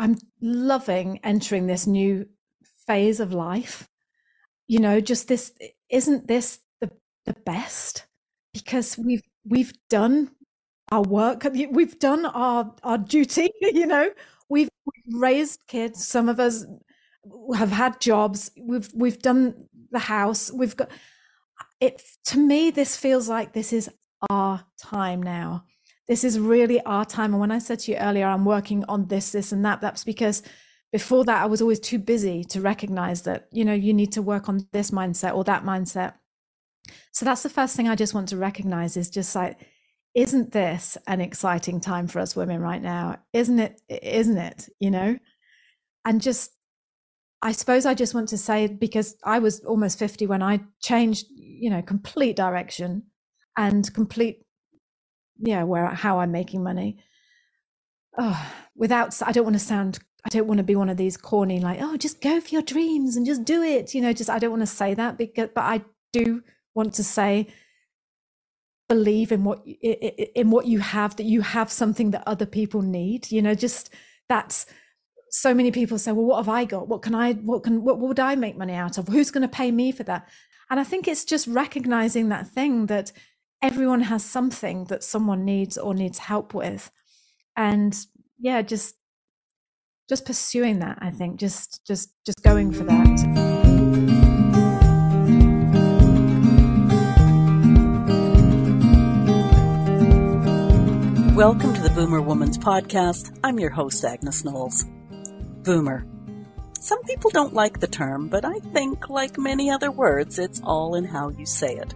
I'm loving entering this new phase of life. You know, just this isn't this the the best? Because we've we've done our work we've done our our duty you know? We've, we've raised kids. Some of us have had jobs. We've we've done the house. We've got it to me this feels like this is our time now this is really our time. And when i said to you earlier i'm working on this this and that that's because before that i was always too busy to recognize that you know you need to work on this mindset or that mindset. So that's the first thing i just want to recognize is just like isn't this an exciting time for us women right now? Isn't it isn't it you know? And just i suppose i just want to say because i was almost 50 when i changed you know complete direction and complete yeah where how i'm making money. Oh without i don't want to sound i don't want to be one of these corny like oh just go for your dreams and just do it you know just i don't want to say that because but i do want to say believe in what in what you have that you have something that other people need you know just that's so many people say well what have i got? What can i what can what would i make money out of? Who's going to pay me for that? And i think it's just recognizing that thing that everyone has something that someone needs or needs help with and yeah just just pursuing that i think just just just going for that Welcome to the Boomer Woman's Podcast. I'm your host, Agnes Knowles. Boomer. Some people don't like the term, but I think, like many other words, it's all in how you say it.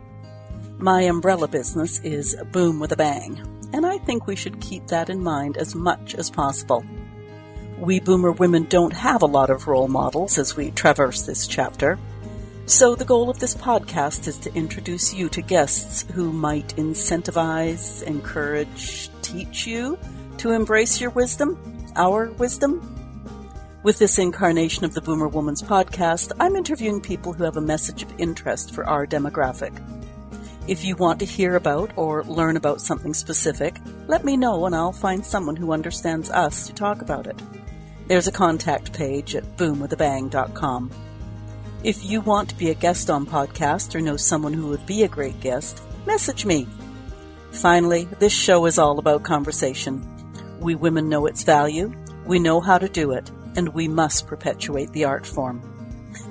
My umbrella business is Boom with a Bang, and I think we should keep that in mind as much as possible. We Boomer women don't have a lot of role models as we traverse this chapter, so, the goal of this podcast is to introduce you to guests who might incentivize, encourage, teach you to embrace your wisdom, our wisdom. With this incarnation of the Boomer Woman's podcast, I'm interviewing people who have a message of interest for our demographic. If you want to hear about or learn about something specific, let me know and I'll find someone who understands us to talk about it. There's a contact page at boomwithabang.com. If you want to be a guest on podcast or know someone who would be a great guest, message me. Finally, this show is all about conversation. We women know its value, we know how to do it, and we must perpetuate the art form.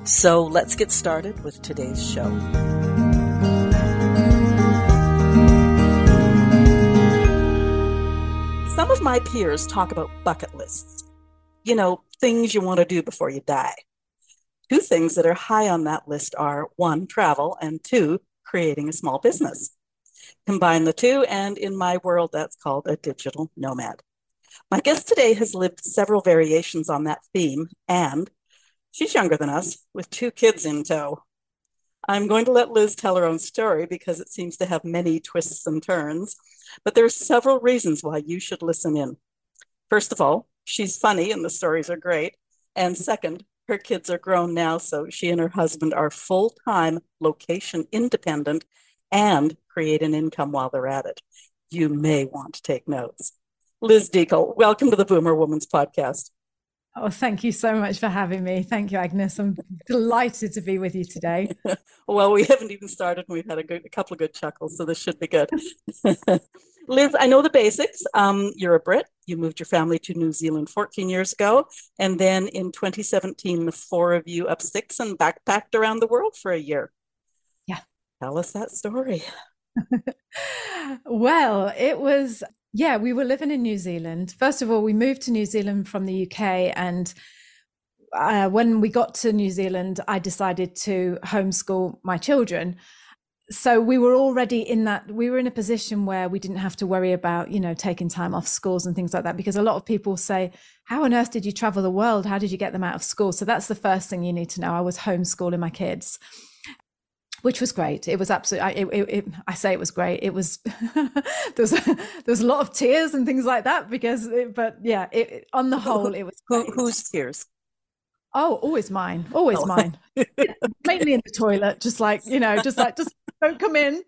So let's get started with today's show. Some of my peers talk about bucket lists. You know, things you want to do before you die. Two things that are high on that list are one, travel, and two, creating a small business. Combine the two, and in my world, that's called a digital nomad. My guest today has lived several variations on that theme, and she's younger than us with two kids in tow. I'm going to let Liz tell her own story because it seems to have many twists and turns, but there are several reasons why you should listen in. First of all, she's funny and the stories are great. And second, her kids are grown now, so she and her husband are full time location independent and create an income while they're at it. You may want to take notes. Liz Deacle, welcome to the Boomer Woman's podcast. Oh, thank you so much for having me. Thank you, Agnes. I'm delighted to be with you today. well, we haven't even started and we've had a, good, a couple of good chuckles, so this should be good. Liz, I know the basics. Um, you're a Brit. You moved your family to New Zealand 14 years ago. And then in 2017, the four of you up sticks and backpacked around the world for a year. Yeah. Tell us that story. well, it was, yeah, we were living in New Zealand. First of all, we moved to New Zealand from the UK. And uh, when we got to New Zealand, I decided to homeschool my children so we were already in that we were in a position where we didn't have to worry about you know taking time off schools and things like that because a lot of people say how on earth did you travel the world how did you get them out of school so that's the first thing you need to know i was homeschooling my kids which was great it was absolutely I, it, it, I say it was great it was there was there was a lot of tears and things like that because it, but yeah on the whole it was Who, whose tears Oh, always mine, always oh. mine. Mainly in the toilet, just like you know, just like just don't come in.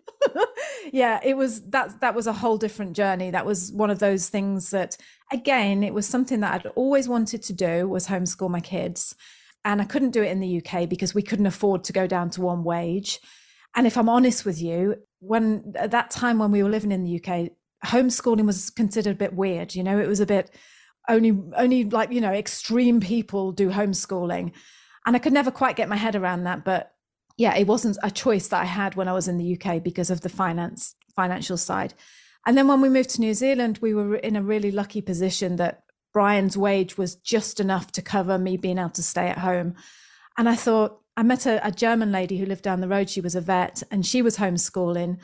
yeah, it was that that was a whole different journey. That was one of those things that again, it was something that I'd always wanted to do was homeschool my kids. And I couldn't do it in the UK because we couldn't afford to go down to one wage. And if I'm honest with you, when at that time when we were living in the UK, homeschooling was considered a bit weird. You know, it was a bit only only like you know extreme people do homeschooling, and I could never quite get my head around that. But yeah, it wasn't a choice that I had when I was in the UK because of the finance financial side. And then when we moved to New Zealand, we were in a really lucky position that Brian's wage was just enough to cover me being able to stay at home. And I thought, I met a, a German lady who lived down the road. She was a vet and she was homeschooling.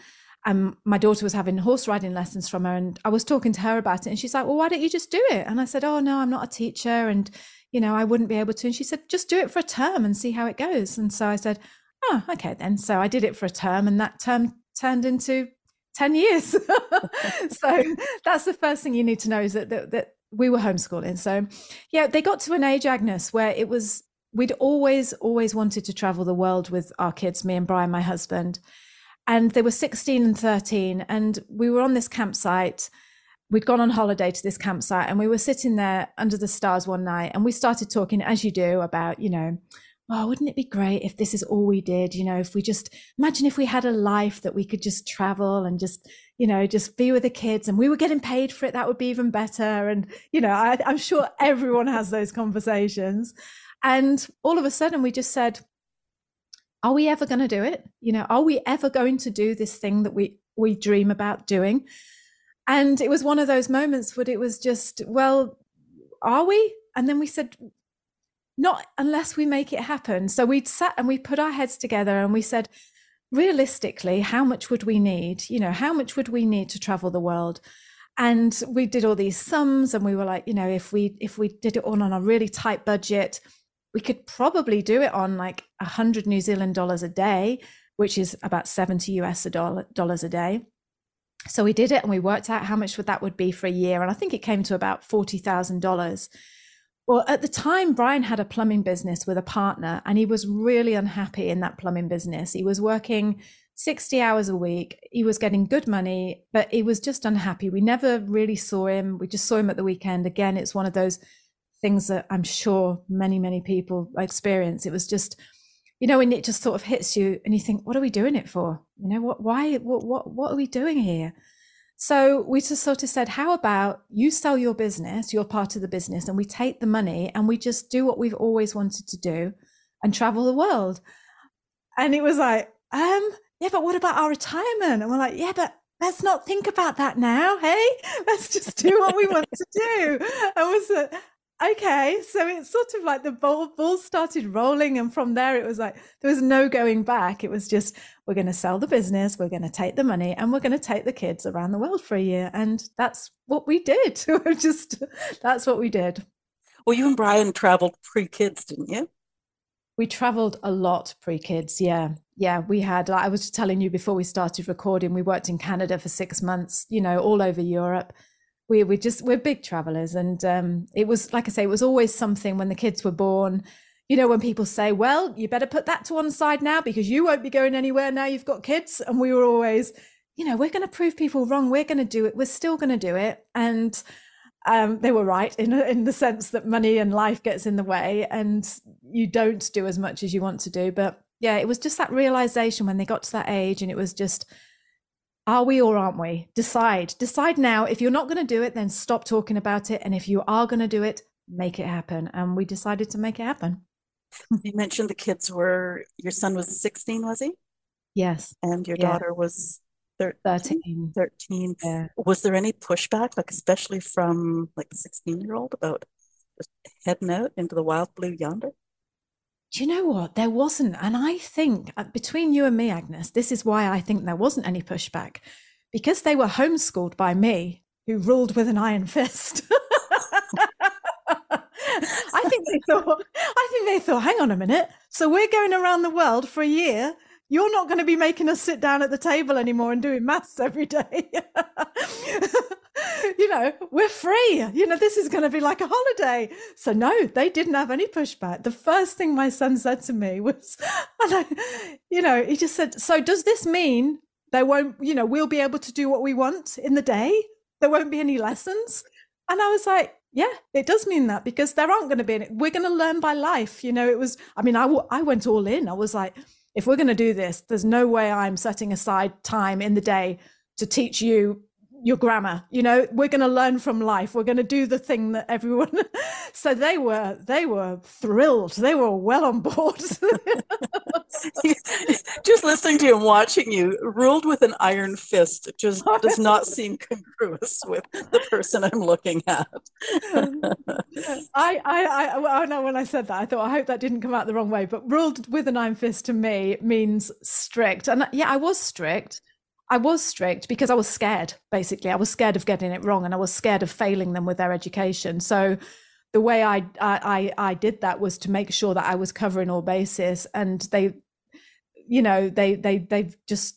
And my daughter was having horse riding lessons from her. And I was talking to her about it. And she's like, Well, why don't you just do it? And I said, Oh, no, I'm not a teacher. And, you know, I wouldn't be able to. And she said, Just do it for a term and see how it goes. And so I said, Oh, okay, then. So I did it for a term. And that term turned into 10 years. so that's the first thing you need to know is that, that, that we were homeschooling. So, yeah, they got to an age, Agnes, where it was we'd always always wanted to travel the world with our kids me and brian my husband. And they were 16 and 13 and we were on this campsite. We'd gone on holiday to this campsite and we were sitting there under the stars one night and we started talking as you do about you know oh wouldn't it be great if this is all we did? You know if we just imagine if we had a life that we could just travel and just you know just be with the kids and we were getting paid for it that would be even better and you know I, i'm sure everyone has those conversations and all of a sudden, we just said, Are we ever going to do it? You know, are we ever going to do this thing that we, we dream about doing? And it was one of those moments where it was just, Well, are we? And then we said, Not unless we make it happen. So we sat and we put our heads together and we said, Realistically, how much would we need? You know, how much would we need to travel the world? and we did all these sums and we were like you know if we if we did it all on a really tight budget we could probably do it on like 100 New Zealand dollars a day, which is about 70 US dollars a day. So we did it and we worked out how much would that would be for a year. And I think it came to about $40,000. Well, at the time, Brian had a plumbing business with a partner and he was really unhappy in that plumbing business. He was working 60 hours a week. He was getting good money, but he was just unhappy. We never really saw him. We just saw him at the weekend. Again, it's one of those things that I'm sure many, many people experience. It was just, you know, when it just sort of hits you and you think, what are we doing it for? You know, what, why, what, what, what are we doing here? So we just sort of said, how about you sell your business, you're part of the business, and we take the money and we just do what we've always wanted to do and travel the world. And it was like, um, yeah, but what about our retirement? And we're like, yeah, but let's not think about that now. Hey, let's just do what we want to do. And was like, okay so it's sort of like the ball ball started rolling and from there it was like there was no going back it was just we're going to sell the business we're going to take the money and we're going to take the kids around the world for a year and that's what we did. We just that's what we did. Well you and brian traveled pre-kids didn't you? We traveled a lot pre-kids yeah. Yeah we had like i was telling you before we started recording we worked in canada for six months you know all over europe. We we just we're big travelers and um, it was like i say it was always something when the kids were born you know when people say well you better put that to one side now because you won't be going anywhere now you've got kids and we were always you know we're going to prove people wrong we're going to do it we're still going to do it and um, they were right in in the sense that money and life gets in the way and you don't do as much as you want to do but yeah it was just that realization when they got to that age and it was just are we or aren't we? Decide. Decide now. If you're not going to do it, then stop talking about it. And if you are going to do it, make it happen. And we decided to make it happen. You mentioned the kids were, your son was 16, was he? Yes. And your yeah. daughter was 13. 13. 13. Yeah. Was there any pushback, like especially from like the 16 year old about just heading out into the wild blue yonder? do you know what? There wasn't. And I think uh, between you and me, Agnes, this is why I think there wasn't any pushback because they were homeschooled by me, who ruled with an iron fist. I think they thought, I think they thought, hang on a minute. So we're going around the world for a year. You're not going to be making us sit down at the table anymore and doing maths every day. you know, we're free. You know, this is going to be like a holiday. So, no, they didn't have any pushback. The first thing my son said to me was, and I, you know, he just said, So, does this mean they won't, you know, we'll be able to do what we want in the day? There won't be any lessons? And I was like, yeah, it does mean that because there aren't going to be any, we're going to learn by life. You know, it was, I mean, I, I went all in. I was like, if we're going to do this, there's no way I'm setting aside time in the day to teach you your grammar you know? We're going to learn from life. We're going to do the thing that everyone so they were they were thrilled. They were well on board. Just listening to you and watching you ruled with an iron fist just does not seem congruous with the person i'm looking at. I, I i i know when i said that i thought i hope that didn't come out the wrong way but ruled with an iron fist to me means strict. And yeah i was strict I was strict because I was scared, basically. I was scared of getting it wrong and I was scared of failing them with their education. So the way I I I did that was to make sure that I was covering all bases and they you know they they they just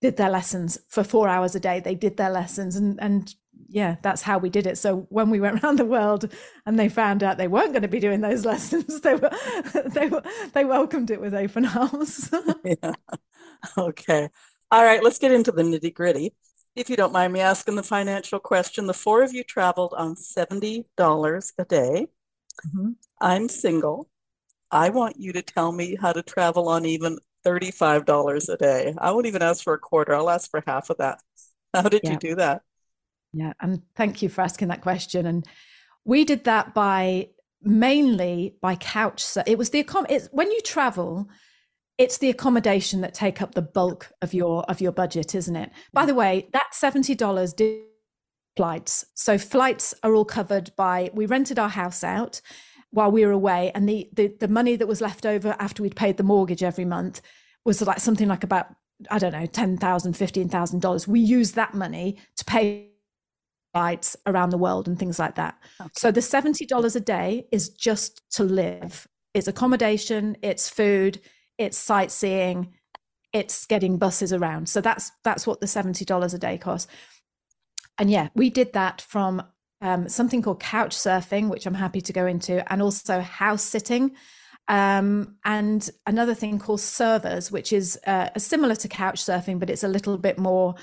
did their lessons for 4 hours a day. They did their lessons and and yeah, that's how we did it. So when we went around the world and they found out they weren't going to be doing those lessons, they were they were they welcomed it with open arms. yeah. Okay. All right, let's get into the nitty gritty. If you don't mind me asking the financial question, the four of you traveled on $70 a day. Mm-hmm. I'm single. I want you to tell me how to travel on even $35 a day. I won't even ask for a quarter, I'll ask for half of that. How did yeah. you do that? Yeah, and thank you for asking that question. And we did that by mainly by couch. So it was the it's when you travel, it's the accommodation that take up the bulk of your of your budget isn't it? By the way that $70 did flights. So flights are all covered by we rented our house out while we were away and the the, the money that was left over after we'd paid the mortgage every month was like something like about i don't know $10000 $15000 we used that money to pay flights around the world and things like that. Okay. so the $70 a day is just to live. It's accommodation it's food it's sightseeing, it's getting buses around. So that's that's what the seventy dollars a day costs. And yeah, we did that from um, something called couch surfing, which I'm happy to go into, and also house sitting. Um, and another thing called Servas, which is uh, similar to couch surfing, but it's a little bit more.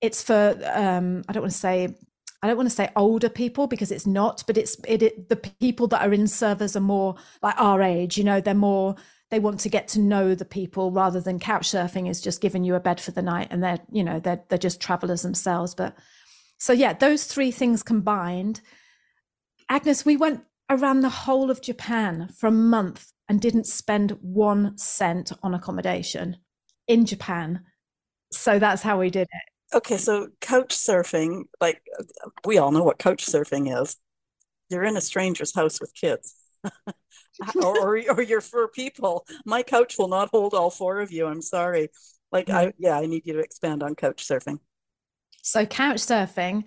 It's for um, I don't want to say I don't want to say older people because it's not, but it's it, it, the people that are in Servas are more like our age. You know, they're more they want to get to know the people rather than couch surfing is just giving you a bed for the night and they're you know they're they're just travelers themselves. But so yeah those three things combined agnes we went around the whole of japan for a month and didn't spend one cent on accommodation in japan. So that's how we did it. Okay so couch surfing like we all know what couch surfing is. You're in a stranger's house with kids or, or, or you're for people. My couch will not hold all four of you. I'm sorry. Like I mm. yeah, I need you to expand on couch surfing. So couch surfing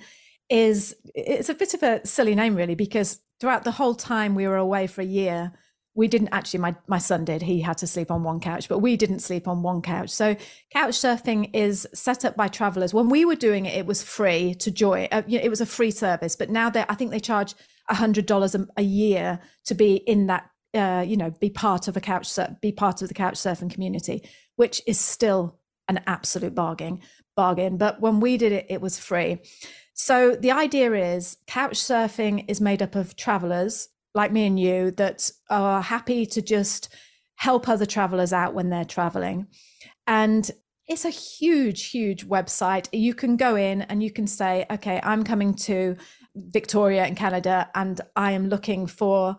is it's a bit of a silly name really because throughout the whole time we were away for a year we didn't actually my my son did he had to sleep on one couch but we didn't sleep on one couch so couch surfing is set up by travelers when we were doing it it was free to join uh, you know, it was a free service but now they i think they charge a hundred dollars a year to be in that uh, you know, be part of a couch, be part of the couch surfing community, which is still an absolute bargain. Bargain, but when we did it, it was free. So the idea is couch surfing is made up of travelers like me and you that are happy to just help other travelers out when they're traveling. And it's a huge, huge website. You can go in and you can say, okay, I'm coming to Victoria in Canada and I am looking for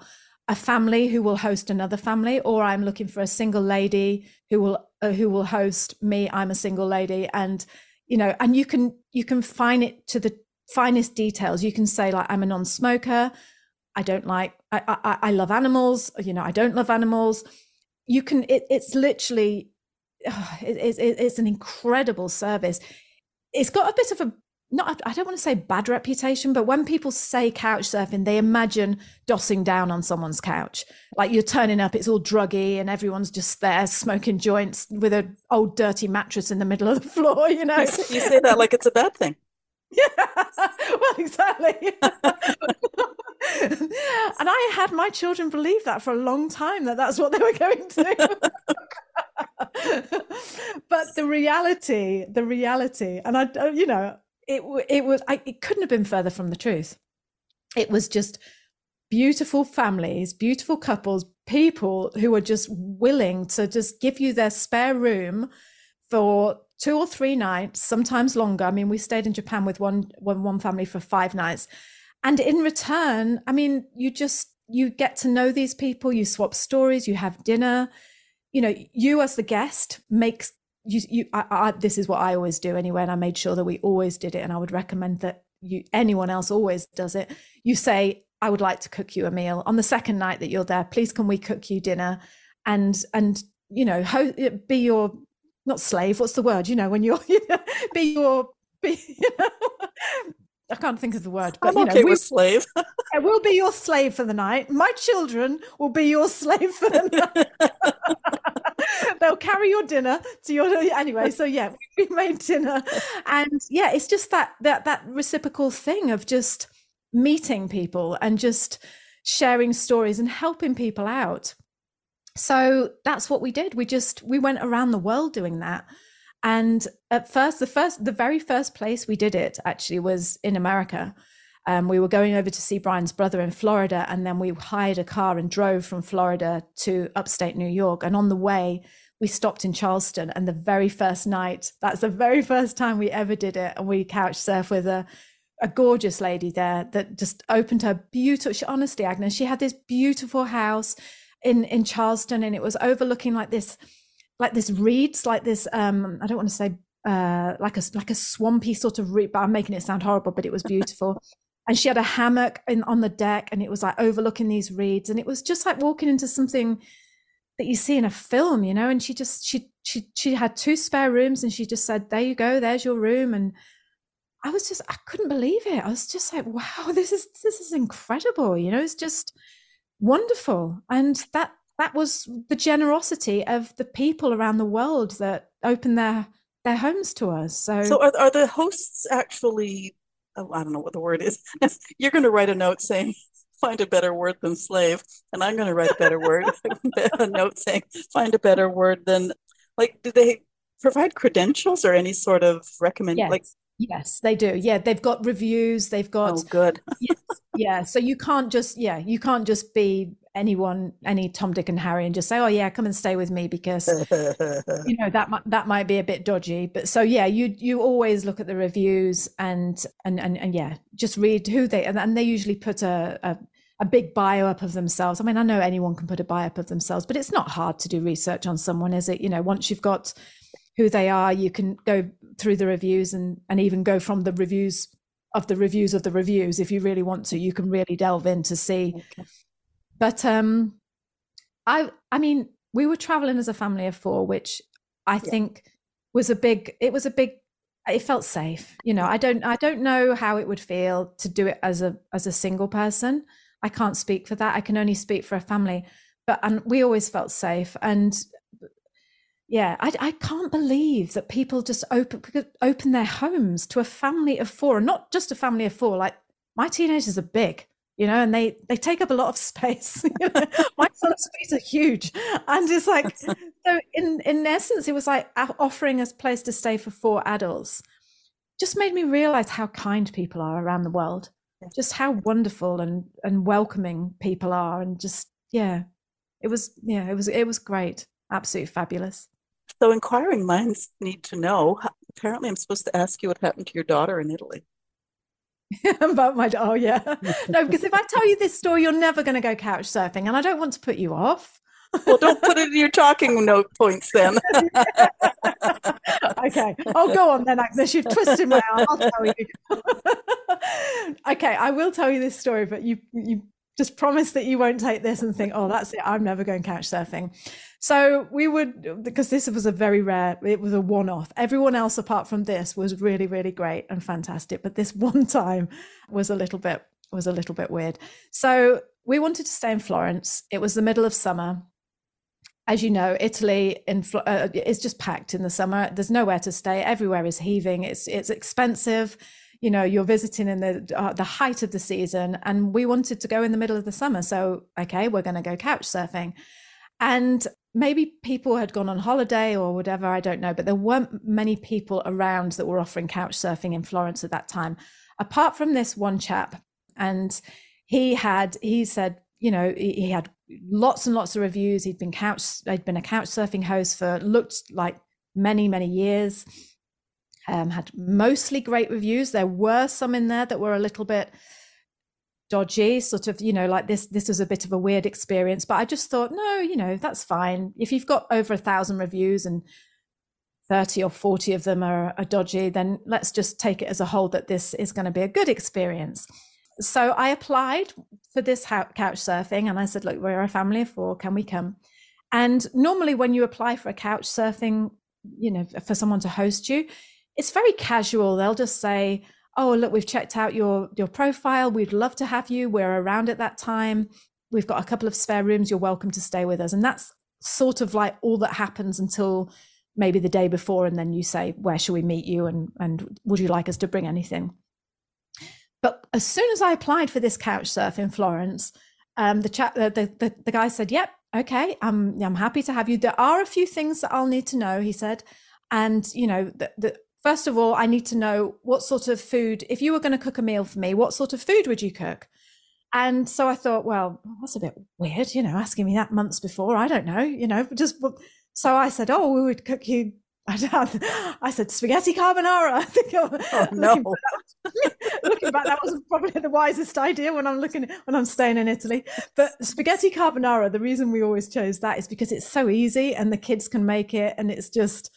a family who will host another family or i'm looking for a single lady who will uh, who will host me i'm a single lady. And you know and you can you can find it to the finest details. You can say like i'm a non-smoker. I don't like i i, I love animals. You know i don't love animals. You can it, it's literally oh, it, it, it's an incredible service. It's got a bit of a not I don't want to say bad reputation, but when people say couch surfing, they imagine dossing down on someone's couch. Like you're turning up, it's all druggy, and everyone's just there smoking joints with an old dirty mattress in the middle of the floor. You know, you say, you say that like it's a bad thing. Yeah, well, exactly. and I had my children believe that for a long time that that's what they were going to. but the reality, the reality, and I, you know, it it was I, it couldn't have been further from the truth. It was just beautiful families, beautiful couples, people who were just willing to just give you their spare room for two or three nights, sometimes longer. I mean, we stayed in Japan with one one, one family for five nights. And in return, I mean, you just you get to know these people, you swap stories, you have dinner. You know, you as the guest makes you you I, I, this is what I always do anyway, and I made sure that we always did it, and I would recommend that you anyone else always does it. You say, I would like to cook you a meal on the second night that you're there. Please, can we cook you dinner? And and you know, ho- be your not slave. What's the word? You know, when you're you know, be your be. You know, I can't think of the word, but I'm you okay know, with slave. we will be your slave for the night. My children will be your slave for the night. They'll carry your dinner to your anyway. So yeah, we made dinner, and yeah, it's just that that that reciprocal thing of just meeting people and just sharing stories and helping people out. So that's what we did. We just we went around the world doing that. And at first the first the very first place we did it actually was in america um, we were going over to see brian's brother in florida and then we hired a car and drove from florida to upstate new york. And on the way we stopped in charleston and the very first night that's the very first time we ever did it and we couch surf with a a gorgeous lady there that just opened her beautiful she, honestly agnes she had this beautiful house in in charleston and it was overlooking like this like this reeds like this um i don't want to say uh like a like a swampy sort of reed but i'm making it sound horrible but it was beautiful and she had a hammock in, on the deck and it was like overlooking these reeds and it was just like walking into something that you see in a film you know and she just she she she had two spare rooms and she just said there you go there's your room and I was just I couldn't believe it. I was just like, wow, this is this is incredible. You know, it's just wonderful. And that that was the generosity of the people around the world that opened their their homes to us. So So are are the hosts actually oh, I don't know what the word is. You're going to write a note saying find a better word than slave and I'm going to write a better word a note saying find a better word than like do they provide credentials or any sort of recommend yes. like Yes, they do. Yeah, they've got reviews. They've got oh, good. yes, yeah, so you can't just yeah, you can't just be anyone, any Tom, Dick, and Harry, and just say, "Oh yeah, come and stay with me," because you know that might that might be a bit dodgy. But so yeah, you you always look at the reviews and and and, and yeah, just read who they and, and they usually put a, a a big bio up of themselves. I mean, I know anyone can put a bio up of themselves, but it's not hard to do research on someone, is it? You know, once you've got who they are, you can go through the reviews and and even go from the reviews of the reviews of the reviews if you really want to you can really delve in to see okay. But um i i mean we were traveling as a family of four which i yeah. think was a big it was a big it felt safe you know i don't i don't know how it would feel to do it as a as a single person i can't speak for that i can only speak for a family but and we always felt safe and yeah, I, I can't believe that people just open open their homes to a family of four, and not just a family of four. Like my teenagers are big, you know, and they they take up a lot of space. my son's feet are huge, and it's like so. In in essence, it was like offering us place to stay for four adults. Just made me realize how kind people are around the world. Just how wonderful and and welcoming people are, and just yeah, it was yeah, it was it was great, absolutely fabulous. So inquiring minds need to know. Apparently, I'm supposed to ask you what happened to your daughter in Italy. About my oh yeah no because if I tell you this story, you're never going to go couch surfing, and I don't want to put you off. well, don't put it in your talking note points then. okay, I'll go on then, Agnes. You've twisted my arm. I'll tell you. okay, I will tell you this story, but you you just promise that you won't take this and think, oh, that's it. I'm never going couch surfing. So we would, because this was a very rare, it was a one off. Everyone else apart from this was really, really great and fantastic. But this one time was a little bit, was a little bit weird. So we wanted to stay in Florence. It was the middle of summer. As you know, Italy in, uh, is just packed in the summer. There's nowhere to stay. Everywhere is heaving. It's it's expensive you know you're visiting in the uh, the height of the season and we wanted to go in the middle of the summer so okay we're going to go couch surfing. And maybe people had gone on holiday or whatever i don't know but there weren't many people around that were offering couch surfing in florence at that time apart from this one chap. And he had he said you know he, had lots and lots of reviews. He'd been couch he'd been a couch surfing host for looked like many many years um, had mostly great reviews. There were some in there that were a little bit dodgy, sort of, you know, like this. This was a bit of a weird experience, but I just thought, no, you know, that's fine. If you've got over a thousand reviews and 30 or 40 of them are, are dodgy, then let's just take it as a whole that this is going to be a good experience. So I applied for this couch surfing and I said, look, we're a family of four. Can we come? And normally, when you apply for a couch surfing, you know, for someone to host you, it's very casual. They'll just say, "Oh, look, we've checked out your your profile. We'd love to have you. We're around at that time. We've got a couple of spare rooms. You're welcome to stay with us." And that's sort of like all that happens until maybe the day before, and then you say, "Where shall we meet you?" and and would you like us to bring anything? But as soon as I applied for this couch surf in Florence, um, the chat the, the the guy said, "Yep, okay, I'm I'm happy to have you. There are a few things that I'll need to know." He said, and you know the, the first of all, I need to know what sort of food, if you were going to cook a meal for me, what sort of food would you cook? And so I thought, well, that's a bit weird, you know, asking me that months before. I don't know, you know, just so I said, oh, we would cook you. I said spaghetti carbonara. I think oh, no. looking, back, looking back, that was probably the wisest idea when I'm looking when I'm staying in Italy. But spaghetti carbonara, the reason we always chose that is because it's so easy and the kids can make it, and it's just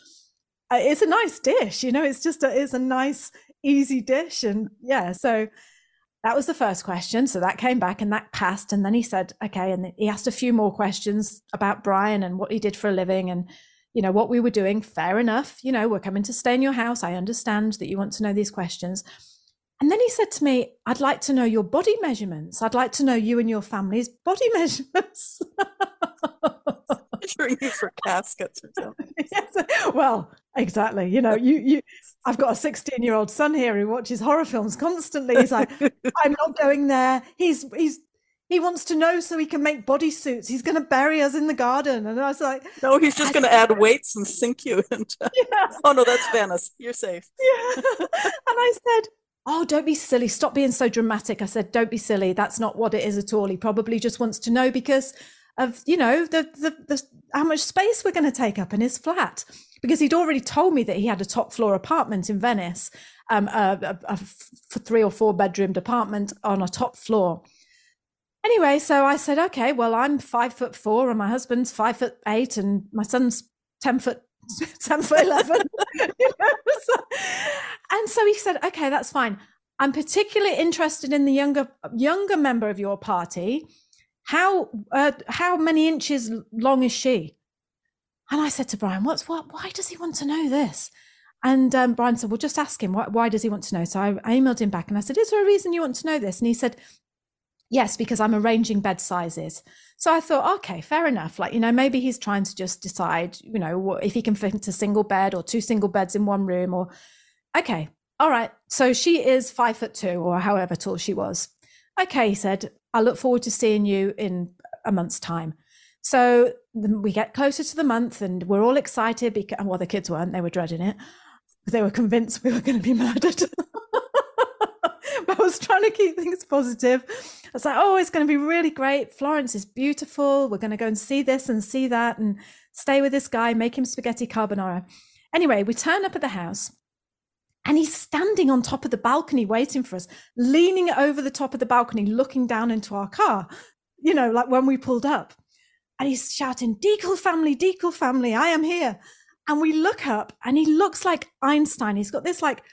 Uh, it's a nice dish you know it's just a, it's a nice easy dish and yeah so that was the first question so that came back and that passed and then he said okay and he asked a few more questions about brian and what he did for a living and you know what we were doing fair enough you know we're coming to stay in your house i understand that you want to know these questions and then he said to me i'd like to know your body measurements i'd like to know you and your family's body measurements you for caskets or something. yes. Well, exactly. You know, you you I've got a 16 year old son here who watches horror films constantly. He's like, I'm not going there. He's he's he wants to know so he can make bodysuits. He's going to bury us in the garden. And I was like, No, he's just going to add weights and sink you into. Yeah. Oh no, that's Venice. You're safe. Yeah. and I said, Oh, don't be silly. Stop being so dramatic. I said, Don't be silly. That's not what it is at all. He probably just wants to know because of you know the the, the how much space we're going to take up in his flat because he'd already told me that he had a top floor apartment in Venice, um, a, three or four bedroomed apartment on a top floor. Anyway, so I said, okay, well, I'm five foot four, and my husband's five foot eight, and my son's ten foot ten foot eleven. you know? so, and so he said, okay, that's fine. I'm particularly interested in the younger younger member of your party how uh, how many inches long is she? And I said to Brian, what's what? Why does he want to know this? And um, Brian said, well, just ask him. Why, why does he want to know? So I, I emailed him back and I said, is there a reason you want to know this? And he said, yes, because I'm arranging bed sizes. So I thought, okay, fair enough. Like, you know, maybe he's trying to just decide, you know, if he can fit a single bed or two single beds in one room or, okay, all right. So she is five foot two or however tall she was. Okay, he said, I look forward to seeing you in a month's time. So we get closer to the month and we're all excited because, well, the kids weren't, they were dreading it. They were convinced we were going to be murdered. but I was trying to keep things positive. I was like, oh, it's going to be really great. Florence is beautiful. We're going to go and see this and see that and stay with this guy, make him spaghetti carbonara. Anyway, we turn up at the house and he's standing on top of the balcony waiting for us, leaning over the top of the balcony, looking down into our car, you know, like when we pulled up. And he's shouting, Deacle family, Deacle family, I am here. And we look up and he looks like Einstein. He's got this like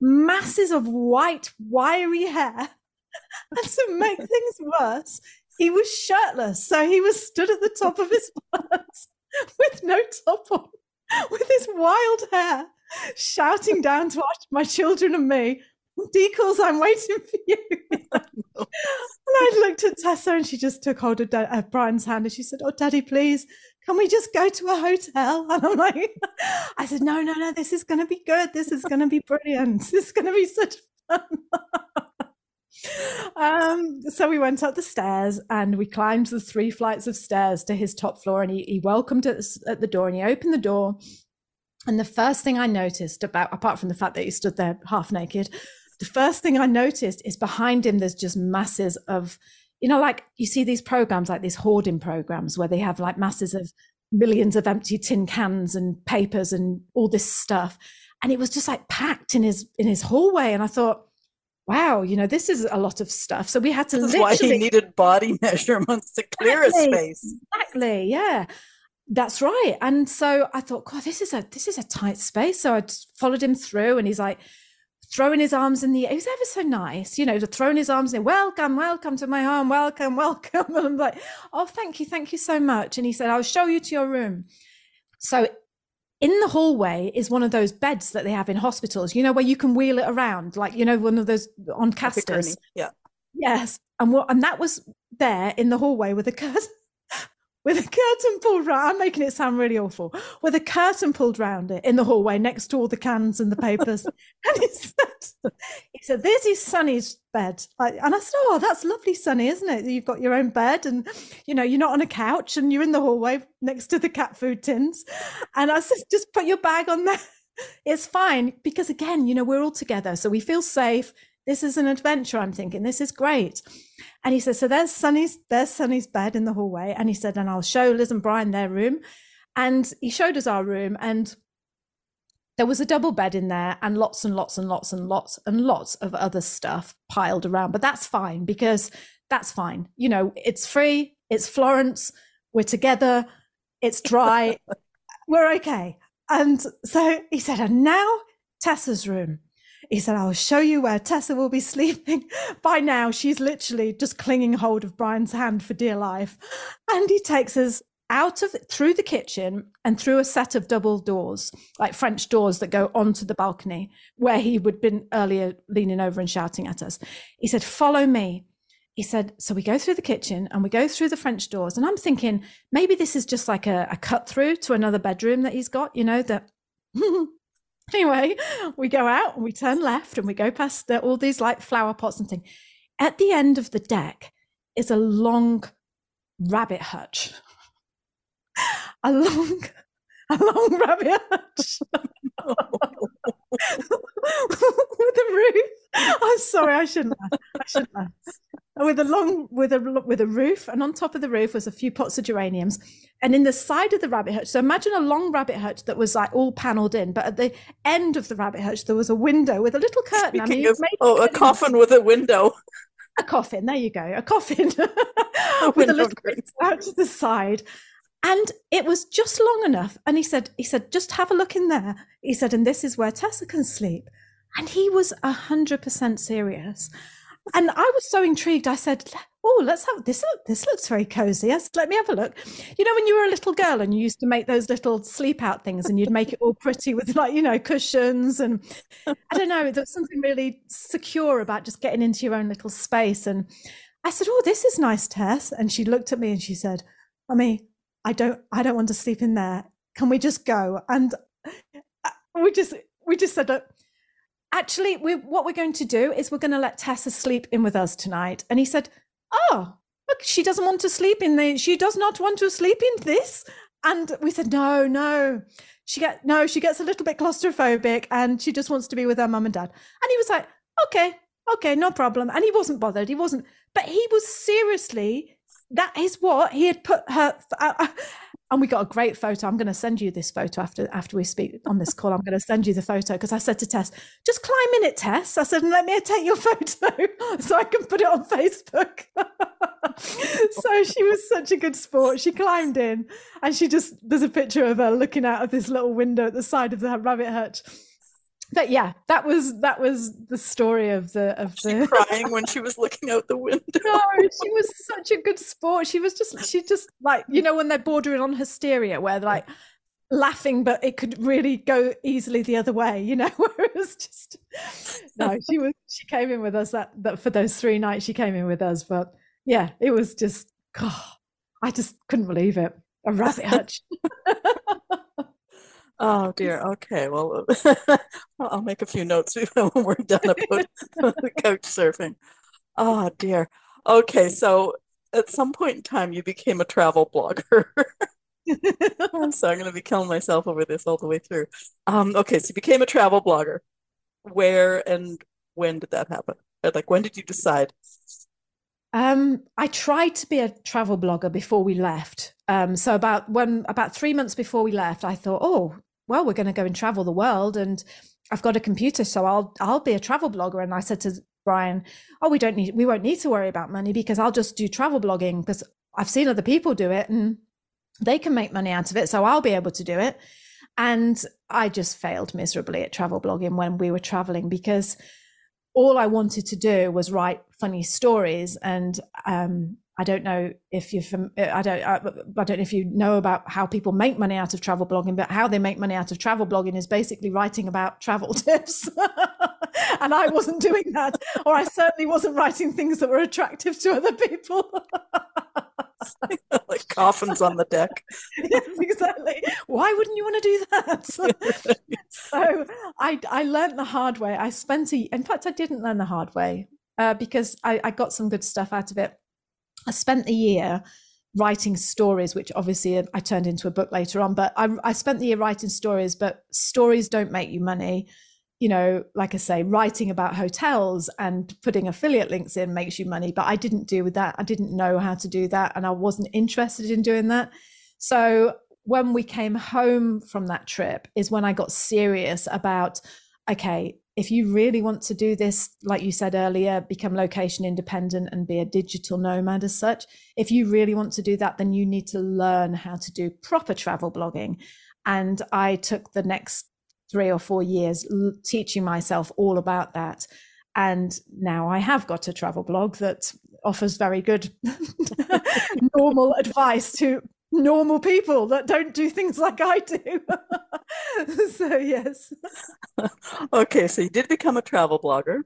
masses of white, wiry hair. and to make things worse, he was shirtless. So he was stood at the top of his bus with no top on, with his wild hair shouting down to my children and me, Deacles, I'm waiting for you. and I looked at Tessa and she just took hold of uh, Brian's hand and she said, Oh, Daddy, please, can we just go to a hotel? And I'm like, I said, No, no, no, this is going to be good. This is going to be brilliant. This is going to be such fun. um, so we went up the stairs and we climbed the three flights of stairs to his top floor and he, he welcomed us at the door and he opened the door and the first thing i noticed about apart from the fact that he stood there half naked the first thing i noticed is behind him there's just masses of you know like you see these programs like these hoarding programs where they have like masses of millions of empty tin cans and papers and all this stuff and it was just like packed in his in his hallway and i thought wow, you know, this is a lot of stuff. So we had to. This is why he needed body measurements to clear exactly, a space. Exactly. Yeah, that's right. And so I thought, God, this is a this is a tight space. So I followed him through, and he's like throwing his arms in the air. He was ever so nice, you know, to throwing his arms in. Welcome, welcome to my home. Welcome, welcome. And I'm like, oh, thank you, thank you so much. And he said, I'll show you to your room. So in the hallway is one of those beds that they have in hospitals, you know, where you can wheel it around, like, you know, one of those on casters. Yeah. Yes. And what, and that was there in the hallway with a curtain with a curtain pulled round. I'm making it sound really awful. With a curtain pulled round it in the hallway next to all the cans and the papers. and he said, he said, "This is Sunny's bed." and I said, "Oh, that's lovely, Sunny, isn't it? You've got your own bed, and you know you're not on a couch, and you're in the hallway next to the cat food tins." And I said, "Just put your bag on there." It's fine because again, you know, we're all together, so we feel safe. This is an adventure. I'm thinking this is great. And he said, so there's Sonny's, there's Sonny's bed in the hallway. And he said, and I'll show Liz and Brian their room. And he showed us our room and there was a double bed in there and lots and lots and lots and lots and lots of other stuff piled around. But that's fine because that's fine. You know, it's free, it's Florence, we're together, it's dry, we're okay. And so he said, and now Tessa's room. He said, I'll show you where Tessa will be sleeping. By now, she's literally just clinging hold of Brian's hand for dear life. And he takes us out of through the kitchen and through a set of double doors, like French doors that go onto the balcony where he would been earlier leaning over and shouting at us. He said, Follow me. He said, So we go through the kitchen and we go through the French doors. And I'm thinking, maybe this is just like a, a cut through to another bedroom that he's got, you know, that Anyway, we go out and we turn left and we go past the, all these like flower pots and things. At the end of the deck is a long rabbit hutch. A long, a long rabbit hutch with a roof. I'm sorry, I shouldn't. Laugh. I shouldn't. Laugh with a long with a with a roof and on top of the roof was a few pots of geraniums. And in the side of the rabbit hutch so imagine a long rabbit hutch that was like all paneled in but at the end of the rabbit hutch there was a window with a little curtain. I mean, of, oh a coffin with a window. A coffin there you go a coffin. A with a little curtain. out to the side. And it was just long enough and he said he said just have a look in there. He said and this is where tessa can sleep. And he was a hundred percent serious and I was so intrigued. I said, "Oh, let's have this. Look, this looks very cozy. Let me have a look." You know, when you were a little girl and you used to make those little sleep out things, and you'd make it all pretty with like you know cushions and I don't know. There's something really secure about just getting into your own little space. And I said, "Oh, this is nice, Tess." And she looked at me and she said, "Mummy, I don't, I don't want to sleep in there. Can we just go?" And uh, we just, we just said, "Look." Actually, we, what we're going to do is we're going to let Tessa sleep in with us tonight. And he said, oh, look, she doesn't want to sleep in the, she does not want to sleep in this. And we said, no, no, she get, no, she gets a little bit claustrophobic and she just wants to be with her mum and dad. And he was like, okay, okay, no problem. And he wasn't bothered. He wasn't, but he was seriously, that is what he had put her, uh, and we got a great photo. I'm going to send you this photo after after we speak on this call. I'm going to send you the photo because I said to Tess, just climb in it, Tess. I said, let me take your photo so I can put it on Facebook. so she was such a good sport. She climbed in and she just there's a picture of her looking out of this little window at the side of the rabbit hutch but yeah, that was that was the story of the of the crying when she was looking out the window. No, she was such a good sport. She was just she just like you know when they're bordering on hysteria, where they're like laughing, but it could really go easily the other way. You know, where it was just no. She was she came in with us that that for those three nights she came in with us, but yeah, it was just God, I just couldn't believe it. A rabbit hutch. Oh dear. Okay. Well, I'll make a few notes when we're done about couch surfing. Oh dear. Okay. So at some point in time, you became a travel blogger. so I'm going to be killing myself over this all the way through. Um, okay. So you became a travel blogger. Where and when did that happen? Like, when did you decide? Um, I tried to be a travel blogger before we left. Um, so about when about three months before we left, I thought, oh, well, we're going to go and travel the world, and I've got a computer, so I'll I'll be a travel blogger. And I said to Brian, oh, we don't need we won't need to worry about money because I'll just do travel blogging because I've seen other people do it and they can make money out of it, so I'll be able to do it. And I just failed miserably at travel blogging when we were traveling because all I wanted to do was write funny stories. And um, I don't know if you're from, I don't, I, I, don't know if you know about how people make money out of travel blogging, but how they make money out of travel blogging is basically writing about travel tips. and I wasn't doing that, or I certainly wasn't writing things that were attractive to other people. like coffins on the deck. yes, exactly. Why wouldn't you want to do that? so I I learned the hard way. I spent a, in fact, I didn't learn the hard way uh, because I, I got some good stuff out of it. I spent the year writing stories, which obviously uh, I turned into a book later on. But I, I spent the year writing stories, but stories don't make you money you know, like I say, writing about hotels and putting affiliate links in makes you money. But I didn't do with that. I didn't know how to do that. And I wasn't interested in doing that. So when we came home from that trip is when I got serious about, okay, if you really want to do this, like you said earlier, become location independent and be a digital nomad as such, if you really want to do that, then you need to learn how to do proper travel blogging. And I took the next three or four years teaching myself all about that. And now I have got a travel blog that offers very good normal advice to normal people that don't do things like I do. so, yes. okay, so you did become a travel blogger.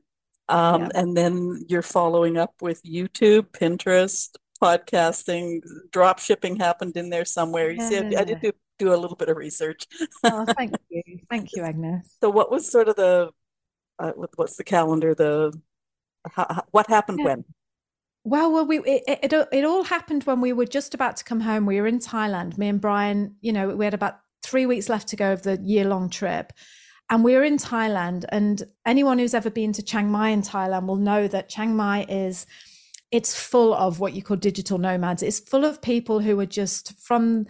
Um, yeah. And then you're following up with YouTube, Pinterest, podcasting, drop shipping happened in there somewhere. You yeah. see, I, I did do do a little bit of research. oh, thank you, thank you, Agnes. So, what was sort of the uh, what's the calendar? The how, what happened when? Well, well, we it, it it all happened when we were just about to come home. We were in Thailand. Me and Brian, you know, we had about three weeks left to go of the year long trip. And we were in Thailand, and anyone who's ever been to Chiang Mai in Thailand will know that Chiang Mai is it's full of what you call digital nomads. It's full of people who are just from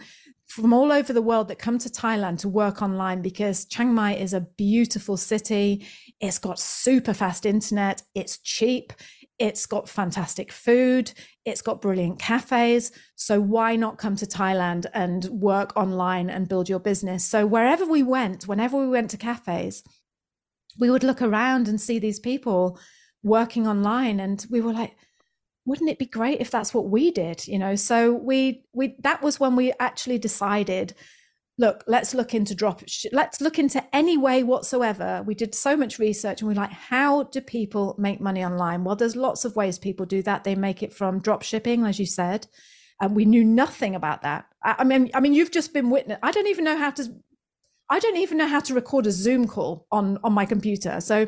from all over the world that come to Thailand to work online because Chiang Mai is a beautiful city. It's got super fast internet. It's cheap. It's got fantastic food. It's got brilliant cafes. So why not come to Thailand and work online and build your business? So wherever we went, whenever we went to cafes, we would look around and see these people working online. And we were like, wouldn't it be great if that's what we did you know so we we that was when we actually decided look let's look into drop let's look into any way whatsoever. We did so much research and we're like how do people make money online? Well there's lots of ways people do that. They make it from drop shipping as you said and we knew nothing about that. I mean i mean you've just been witness i don't even know how to i don't even know how to record a zoom call on on my computer. So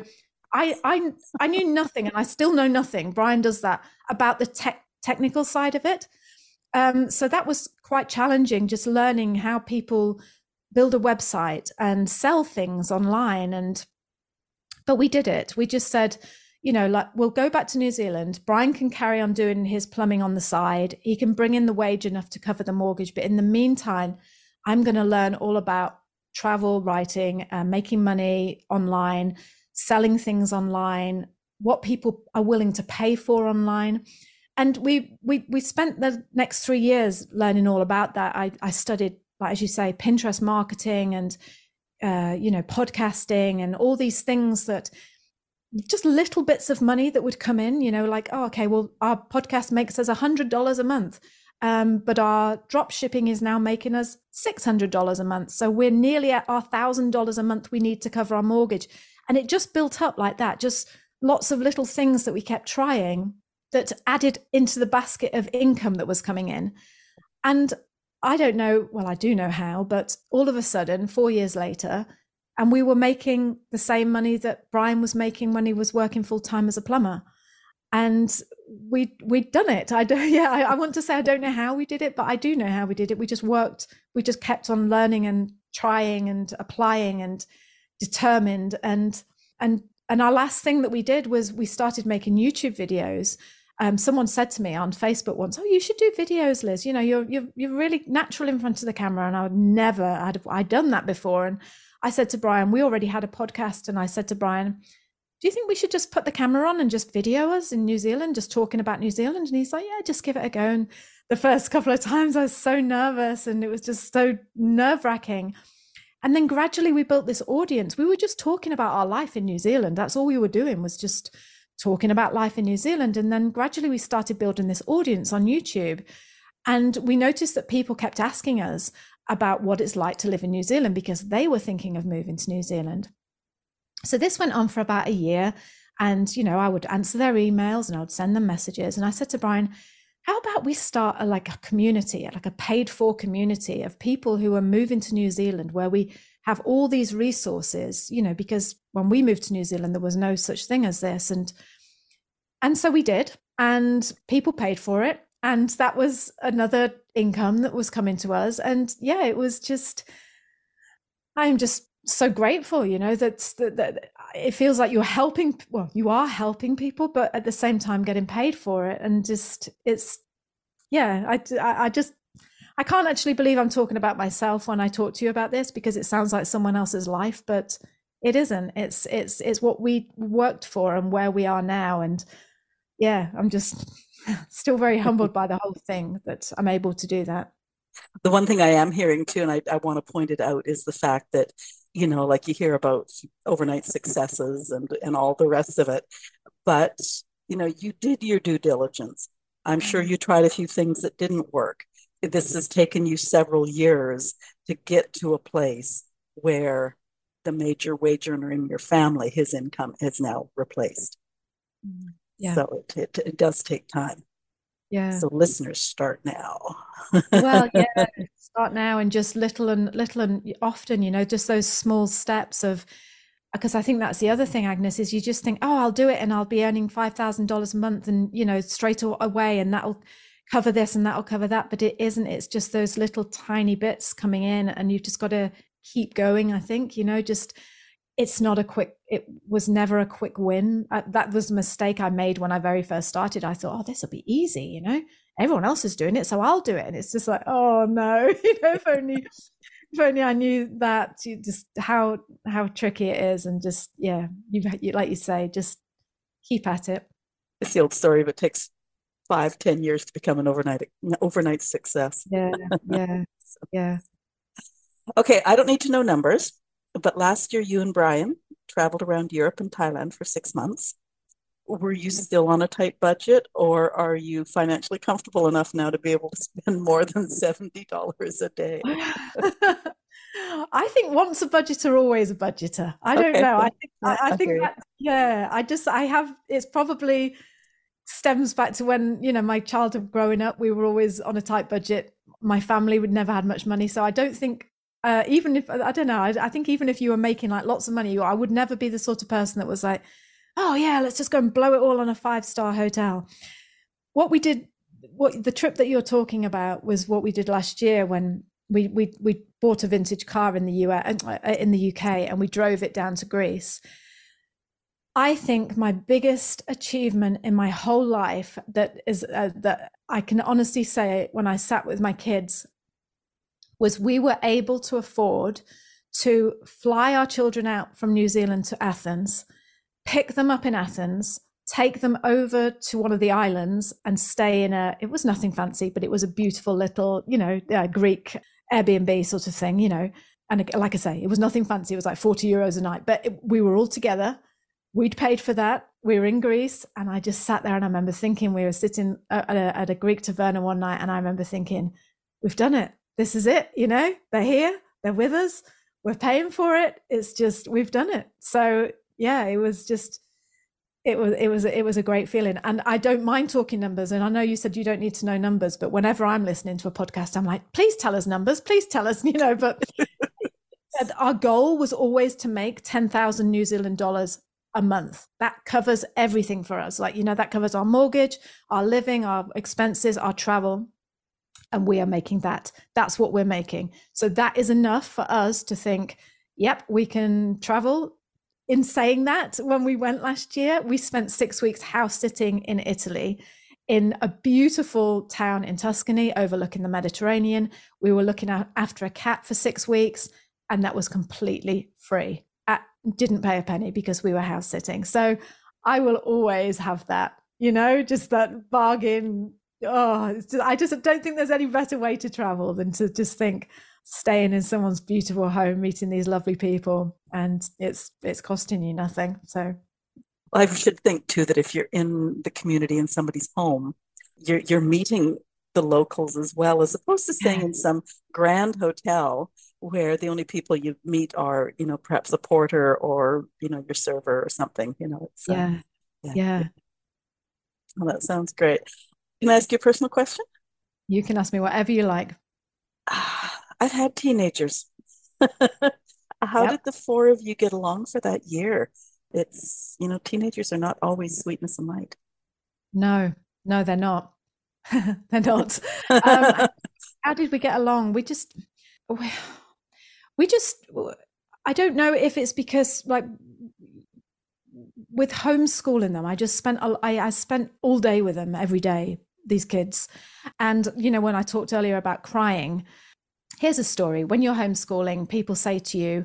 I, I I knew nothing, and I still know nothing. Brian does that about the tech technical side of it. Um, so that was quite challenging, just learning how people build a website and sell things online. And but we did it. We just said, you know, like we'll go back to New Zealand. Brian can carry on doing his plumbing on the side. He can bring in the wage enough to cover the mortgage. But in the meantime, I'm going to learn all about travel writing, uh, making money online selling things online, what people are willing to pay for online. And we we we spent the next three years learning all about that. I, I studied, like as you say, Pinterest marketing and uh, you know podcasting and all these things that just little bits of money that would come in. You know, like oh, okay, well, our podcast makes us a hundred dollars a month. Um, but our drop shipping is now making us $600 a month. So we're nearly at our $1,000 a month we need to cover our mortgage. And it just built up like that, just lots of little things that we kept trying that added into the basket of income that was coming in. And I don't know, well, I do know how, but all of a sudden, four years later, and we were making the same money that Brian was making when he was working full time as a plumber. And we we'd done it. I don't yeah, I, I want to say I don't know how we did it, but I do know how we did it. We just worked, we just kept on learning and trying and applying and determined and and and our last thing that we did was we started making YouTube videos um, someone said to me on Facebook once, "Oh, you should do videos, Liz. You know, you're you're you're really natural in front of the camera." And I would never had I'd done that before. And I said to Brian, we already had a podcast, and I said to Brian, "Do you think we should just put the camera on and just video us in New Zealand, just talking about New Zealand?" And he's like, "Yeah, just give it a go." And the first couple of times, I was so nervous, and it was just so nerve wracking. And then gradually, we built this audience. We were just talking about our life in New Zealand. That's all we were doing was just talking about life in New Zealand. And then gradually we started building this audience on YouTube. And we noticed that people kept asking us about what it's like to live in New Zealand because they were thinking of moving to New Zealand. So this went on for about a year. And, you know, I would answer their emails and I would send them messages. And I said to Brian, how about we start a, like a community, like a paid for community of people who are moving to New Zealand where we have all these resources, you know, because when we moved to New Zealand, there was no such thing as this. And and so we did, and people paid for it. And that was another income that was coming to us. And yeah, it was just I'm just so grateful, you know, that, that, that it feels like you're helping well, you are helping people, but at the same time getting paid for it. And just it's yeah, I I just I can't actually believe I'm talking about myself when I talk to you about this because it sounds like someone else's life, but it isn't. It's it's it's what we worked for and where we are now. And yeah, I'm just still very humbled by the whole thing that I'm able to do that. The one thing I am hearing too, and I, I want to point it out, is the fact that, you know, like you hear about overnight successes and and all the rest of it. But, you know, you did your due diligence. I'm sure mm-hmm. you tried a few things that didn't work this has taken you several years to get to a place where the major wage earner in your family, his income is now replaced. Mm-hmm. Yeah. So it, it, it does take time. Yeah. So listeners start now. well, yeah, start now and just little and little and often, you know, just those small steps of because I think that's the other thing, Agnes, is you just think, oh, I'll do it and I'll be earning five thousand dollars a month and you know, straight away and that'll cover this and that'll cover that but it isn't. It's just those little tiny bits coming in and you've just got to keep going i think you know just it's not a quick it was never a quick win. I, that was a mistake i made when i very first started. I thought oh this will be easy you know? Everyone else is doing it so i'll do it. And it's just like oh no. You know if only if only i knew that you just how how tricky it is and just yeah you, you like you say just keep at it. It's the old story but it takes five, ten years to become an overnight overnight success. Yeah, yeah, so. yeah. Okay, I don't need to know numbers, but last year you and Brian traveled around Europe and Thailand for six months. Were you still on a tight budget, or are you financially comfortable enough now to be able to spend more than seventy dollars a day? I think once a budgeter, always a budgeter. I don't okay. know. I think I, I think that yeah. I just I have. It's probably stems back to when you know my childhood growing up we were always on a tight budget. My family would never had much money so i don't think uh, even if i don't know I, I, think even if you were making like lots of money i would never be the sort of person that was like oh yeah let's just go and blow it all on a five star hotel. What we did what the trip that you're talking about was what we did last year when we we we bought a vintage car in the US uh, in the UK and we drove it down to Greece I think my biggest achievement in my whole life that is uh, that I can honestly say when I sat with my kids was we were able to afford to fly our children out from New Zealand to Athens, pick them up in Athens, take them over to one of the islands and stay in a it was nothing fancy but it was a beautiful little, you know, uh, Greek Airbnb sort of thing, you know. And like I say, it was nothing fancy. It was like 40 euros a night, but it, we were all together we'd paid for that. We were in Greece, and I just sat there and I remember thinking we were sitting at a, at a Greek taverna one night, and I remember thinking, we've done it. This is it. You know, they're here. They're with us. We're paying for it. It's just we've done it. So yeah, it was just it was it was it was a great feeling and i don't mind talking numbers and i know you said you don't need to know numbers but whenever i'm listening to a podcast i'm like please tell us numbers please tell us you know but our goal was always to make 10,000 New Zealand dollars a month. That covers everything for us. Like, you know, that covers our mortgage, our living, our expenses, our travel. And we are making that. That's what we're making. So that is enough for us to think, yep, we can travel. In saying that, when we went last year, we spent six weeks house sitting in Italy in a beautiful town in Tuscany overlooking the Mediterranean. We were looking after a cat for six weeks, and that was completely free didn't pay a penny because we were house sitting. So I will always have that, you know, just that bargain. Oh, just, I just don't think there's any better way to travel than to just think staying in someone's beautiful home, meeting these lovely people, and it's it's costing you nothing. So I should think too that if you're in the community in somebody's home, you're you're meeting the locals as well, as opposed to staying in some grand hotel where the only people you meet are, you know, perhaps a porter or, you know, your server or something, you know. It's, yeah. Um, yeah. yeah. Well, that sounds great. Can I ask you a personal question? You can ask me whatever you like. I've had teenagers. How yep. did the four of you get along for that year? It's, you know, teenagers are not always sweetness and light. No, no, they're not. they're not. um, how did we get along? We just, we just i don't know if it's because like with homeschooling them i just spent I, I spent all day with them every day these kids. And you know when i talked earlier about crying here's a story. When you're homeschooling people say to you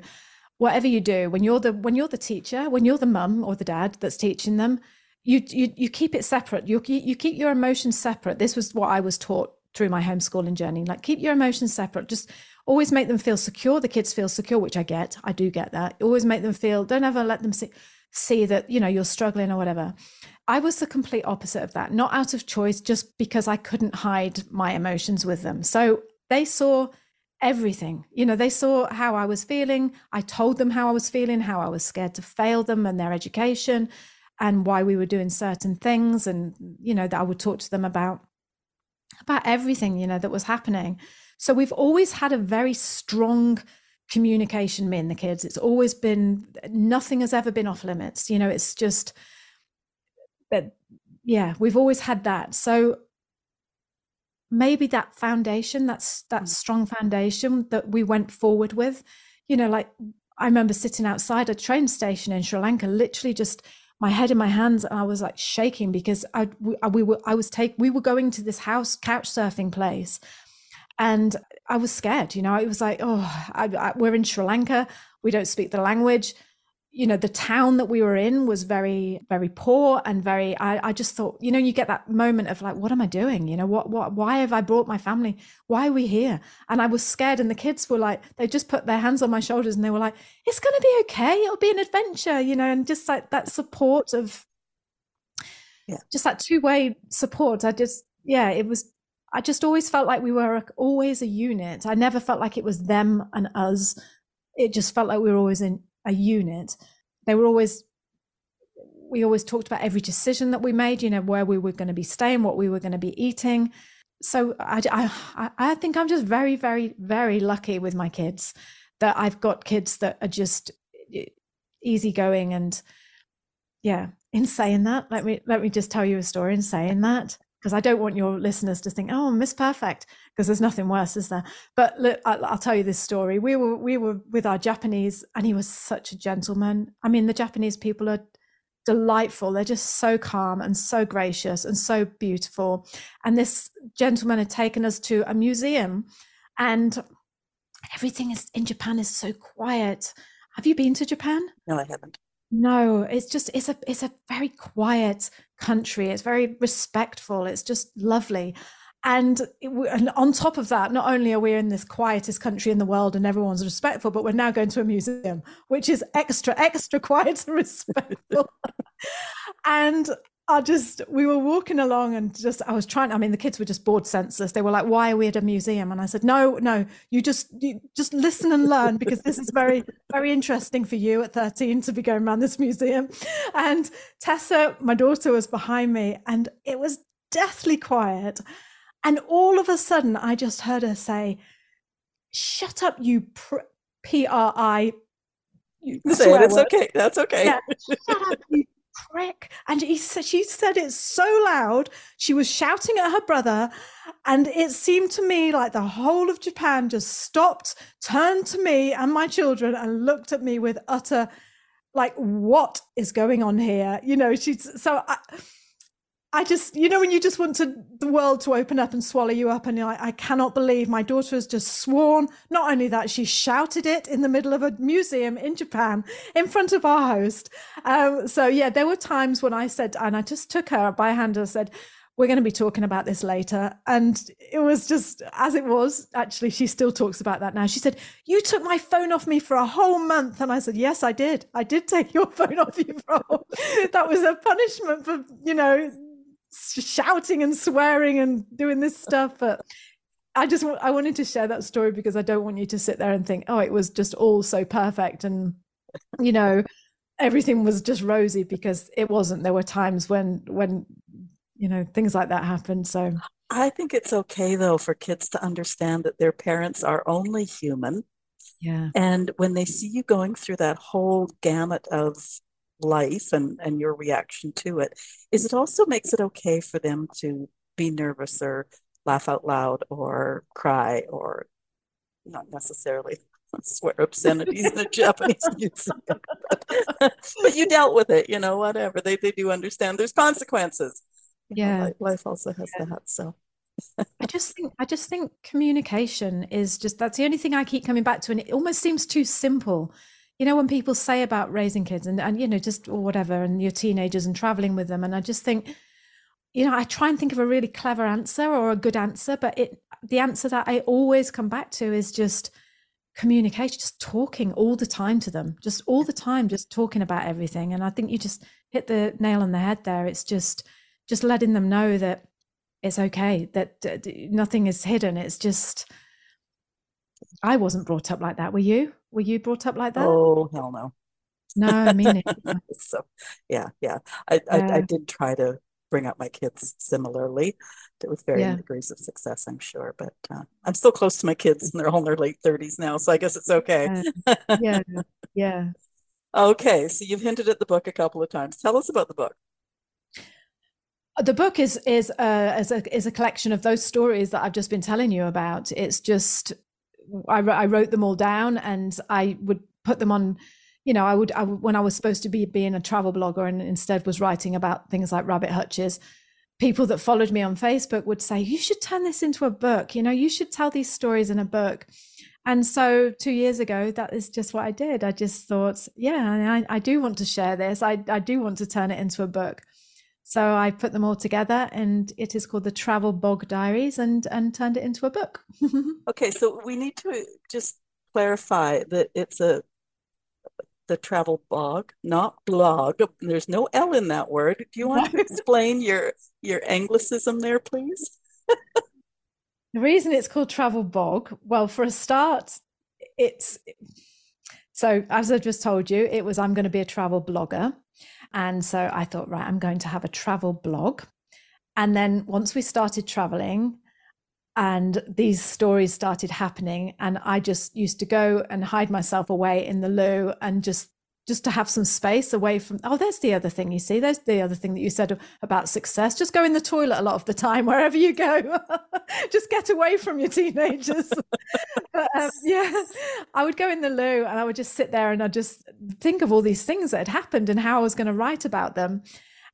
whatever you do when you're the when you're the teacher when you're the mum or the dad that's teaching them you you, you keep it separate. You, you keep your emotions separate. This was what i was taught through my homeschooling journey. Like keep your emotions separate. Just always make them feel secure. The kids feel secure which i get. I do get that. Always make them feel don't ever let them see see that you know you're struggling or whatever. I was the complete opposite of that. Not out of choice just because i couldn't hide my emotions with them. So they saw everything. You know they saw how i was feeling. I told them how i was feeling how i was scared to fail them and their education and why we were doing certain things and you know that i would talk to them about about everything you know that was happening so we've always had a very strong communication, me and the kids. It's always been, nothing has ever been off limits. You know, it's just that, yeah, we've always had that. So maybe that foundation, that's that mm. strong foundation that we went forward with, you know, like I remember sitting outside a train station in Sri Lanka, literally just my head in my hands and I was like shaking because I we, we were I was take we were going to this house couch surfing place and I was scared. You know, it was like, oh, I, I, we're in Sri Lanka. We don't speak the language. You know, the town that we were in was very, very poor and very. I, I just thought, you know, you get that moment of like, what am I doing? You know, what, what, why have I brought my family? Why are we here? And I was scared. And the kids were like, they just put their hands on my shoulders and they were like, it's going to be okay. It'll be an adventure, you know, and just like that support of, yeah, just that two way support. I just, yeah, it was I just always felt like we were always a unit. I never felt like it was them and us. It just felt like we were always in a unit. They were always, we always talked about every decision that we made, you know, where we were going to be staying, what we were going to be eating. So I, I, I think I'm just very, very, very lucky with my kids that I've got kids that are just easygoing and yeah. In saying that, let me let me just tell you a story. In saying that, because I don't want your listeners to think, "Oh, Miss Perfect," because there's nothing worse, is there? But look, I'll, I'll, tell you this story. We were we were with our Japanese, and he was such a gentleman. I mean, the Japanese people are delightful. They're just so calm and so gracious and so beautiful. And this gentleman had taken us to a museum, and everything is in Japan is so quiet. Have you been to Japan? No, I haven't. No, it's just it's a it's a very quiet country. It's very respectful. It's just lovely. And, it, and on top of that, not only are we in this quietest country in the world and everyone's respectful, but we're now going to a museum, which is extra, extra quiet and respectful. and I just, we were walking along and just, I was trying, I mean, the kids were just bored senseless. They were like, why are we at a museum? And I said, no, no, you just, you just listen and learn because this is very, very interesting for you at 13 to be going around this museum. And Tessa, my daughter, was behind me and it was deathly quiet. And all of a sudden, I just heard her say, shut up, you P R I. Say it, it's okay. That's okay. Yeah, shut up, you prick. And he said, she said it so loud. She was shouting at her brother. And it seemed to me like the whole of Japan just stopped, turned to me and my children and looked at me with utter, like, what is going on here? You know, she's so. I, I just, you know, when you just want to the world to open up and swallow you up, and like, I cannot believe my daughter has just sworn. Not only that, she shouted it in the middle of a museum in Japan in front of our host. Um, so yeah, there were times when I said, and I just took her by hand and said, "We're going to be talking about this later," and it was just as it was. Actually, she still talks about that now. She said, "You took my phone off me for a whole month," and I said, "Yes, I did. I did take your phone off you for a whole. that was a punishment for you know." Shouting and swearing and doing this stuff but i just i wanted to share that story because i don't want you to sit there and think oh it was just all so perfect and you know everything was just rosy because it wasn't. There were times when when you know things like that happened so. I think it's okay though for kids to understand that their parents are only human. Yeah. And when they see you going through that whole gamut of life and, and your reaction to it is it also makes it okay for them to be nervous or laugh out loud or cry or not necessarily swear obscenities in a Japanese museum. But, but, you dealt with it, you know, whatever. They, they do understand there's consequences. You yeah. Know, life, life, also has yeah. that. So I just think I just think communication is just that's the only thing I keep coming back to. And it almost seems too simple you know when people say about raising kids and, and you know just or whatever and your teenagers and traveling with them and i just think you know i try and think of a really clever answer or a good answer but it the answer that i always come back to is just communication just talking all the time to them just all the time just talking about everything. And i think you just hit the nail on the head there. It's just just letting them know that it's okay that nothing is hidden. It's just i wasn't brought up like that were you were you brought up like that? Oh hell no. No, I mean it. so yeah, yeah. I, yeah. I, I did try to bring up my kids similarly with varying yeah. degrees of success, I'm sure. But uh, I'm still close to my kids, and they're all in their late 30s now, so I guess it's okay. yeah, yeah. Okay, so you've hinted at the book a couple of times. Tell us about the book. The book is is uh, is a is a collection of those stories that I've just been telling you about. It's just I, I wrote them all down and I would put them on you know, I would, I when I was supposed to be being a travel blogger and instead was writing about things like rabbit hutches, people that followed me on Facebook would say, you should turn this into a book. You know, you should tell these stories in a book. And so two years ago, that is just what I did. I just thought, yeah, I, I do want to share this. I, I do want to turn it into a book. So I put them all together and it is called the Travel Bog Diaries and and turned it into a book. okay, so we need to just clarify that it's a the travel bog, not blog. There's no L in that word. Do you want to explain your your anglicism there, please? the reason it's called travel bog, well, for a start, it's so as I just told you, it was I'm going to be a travel blogger. And so I thought, right, I'm going to have a travel blog. And then once we started traveling, and these stories started happening and i just used to go and hide myself away in the loo and just just to have some space away from oh there's the other thing you see. There's the other thing that you said about success. Just go in the toilet a lot of the time wherever you go just get away from your teenagers but, um, yeah i would go in the loo and i would just sit there and i'd just think of all these things that had happened and how i was going to write about them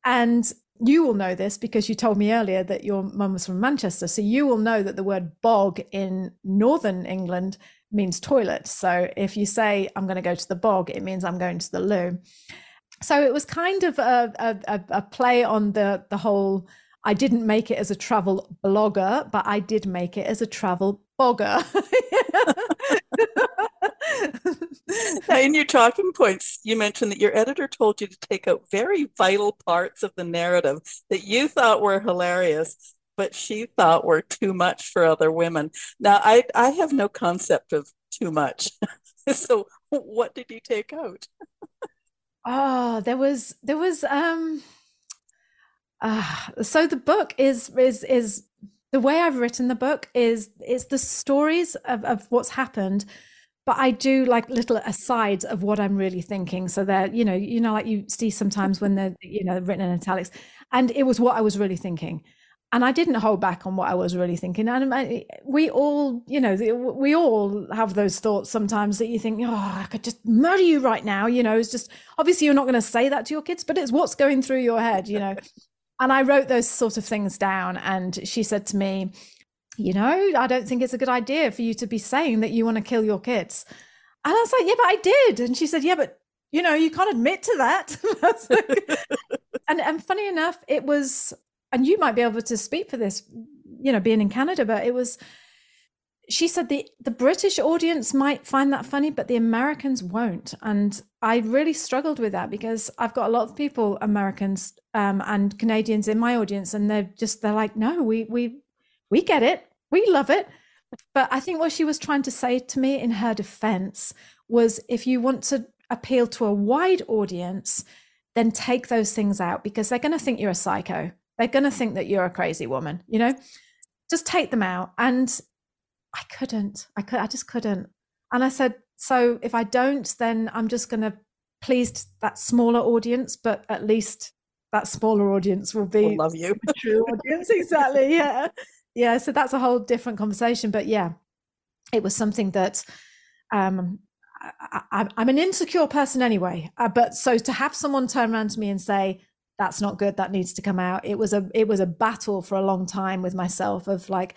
and you will know this because you told me earlier that your mum was from manchester so you will know that the word bog in northern england means toilet. So if you say, I'm going to go to the bog, it means I'm going to the loo. So it was kind of a, a, a play on the, the whole I didn't make it as a travel blogger, but I did make it as a travel bogger. now, in your talking points, you mentioned that your editor told you to take out very vital parts of the narrative that you thought were hilarious, but she thought were too much for other women. Now, I, I have no concept of too much. so, what did you take out? oh, there was, there was, um, uh, so the book is, is, is, the way I've written the book is, is the stories of, of what's happened but I do like little asides of what I'm really thinking. So that you know, you know, like you see sometimes when they're you know written in italics, and it was what I was really thinking, and I didn't hold back on what I was really thinking. And I, we all, you know, we all have those thoughts sometimes that you think, oh, I could just murder you right now. You know, it's just obviously you're not going to say that to your kids, but it's what's going through your head. You know. And I wrote those sort of things down, and she said to me you know, I don't think it's a good idea for you to be saying that you want to kill your kids. And I was like, yeah, but I did. And she said, yeah, but you know, you can't admit to that. and and funny enough, it was, and you might be able to speak for this, you know, being in Canada, but it was. She said the the British audience might find that funny, but the Americans won't. And I really struggled with that because I've got a lot of people, Americans um, and Canadians, in my audience, and they're just they're like, no, we we we get it, we love it. But I think what she was trying to say to me in her defense was if you want to appeal to a wide audience, then take those things out because they're going to think you're a psycho. They're going to think that you're a crazy woman, you know? Just take them out. And I couldn't. I could I just couldn't. And I said, so if I don't, then I'm just going to please that smaller audience, but at least that smaller audience will be will love you. true audience. Exactly. Yeah yeah so that's a whole different conversation but yeah it was something that um I, am an insecure person anyway uh, but so to have someone turn around to me and say that's not good that needs to come out it was a it was a battle for a long time with myself of like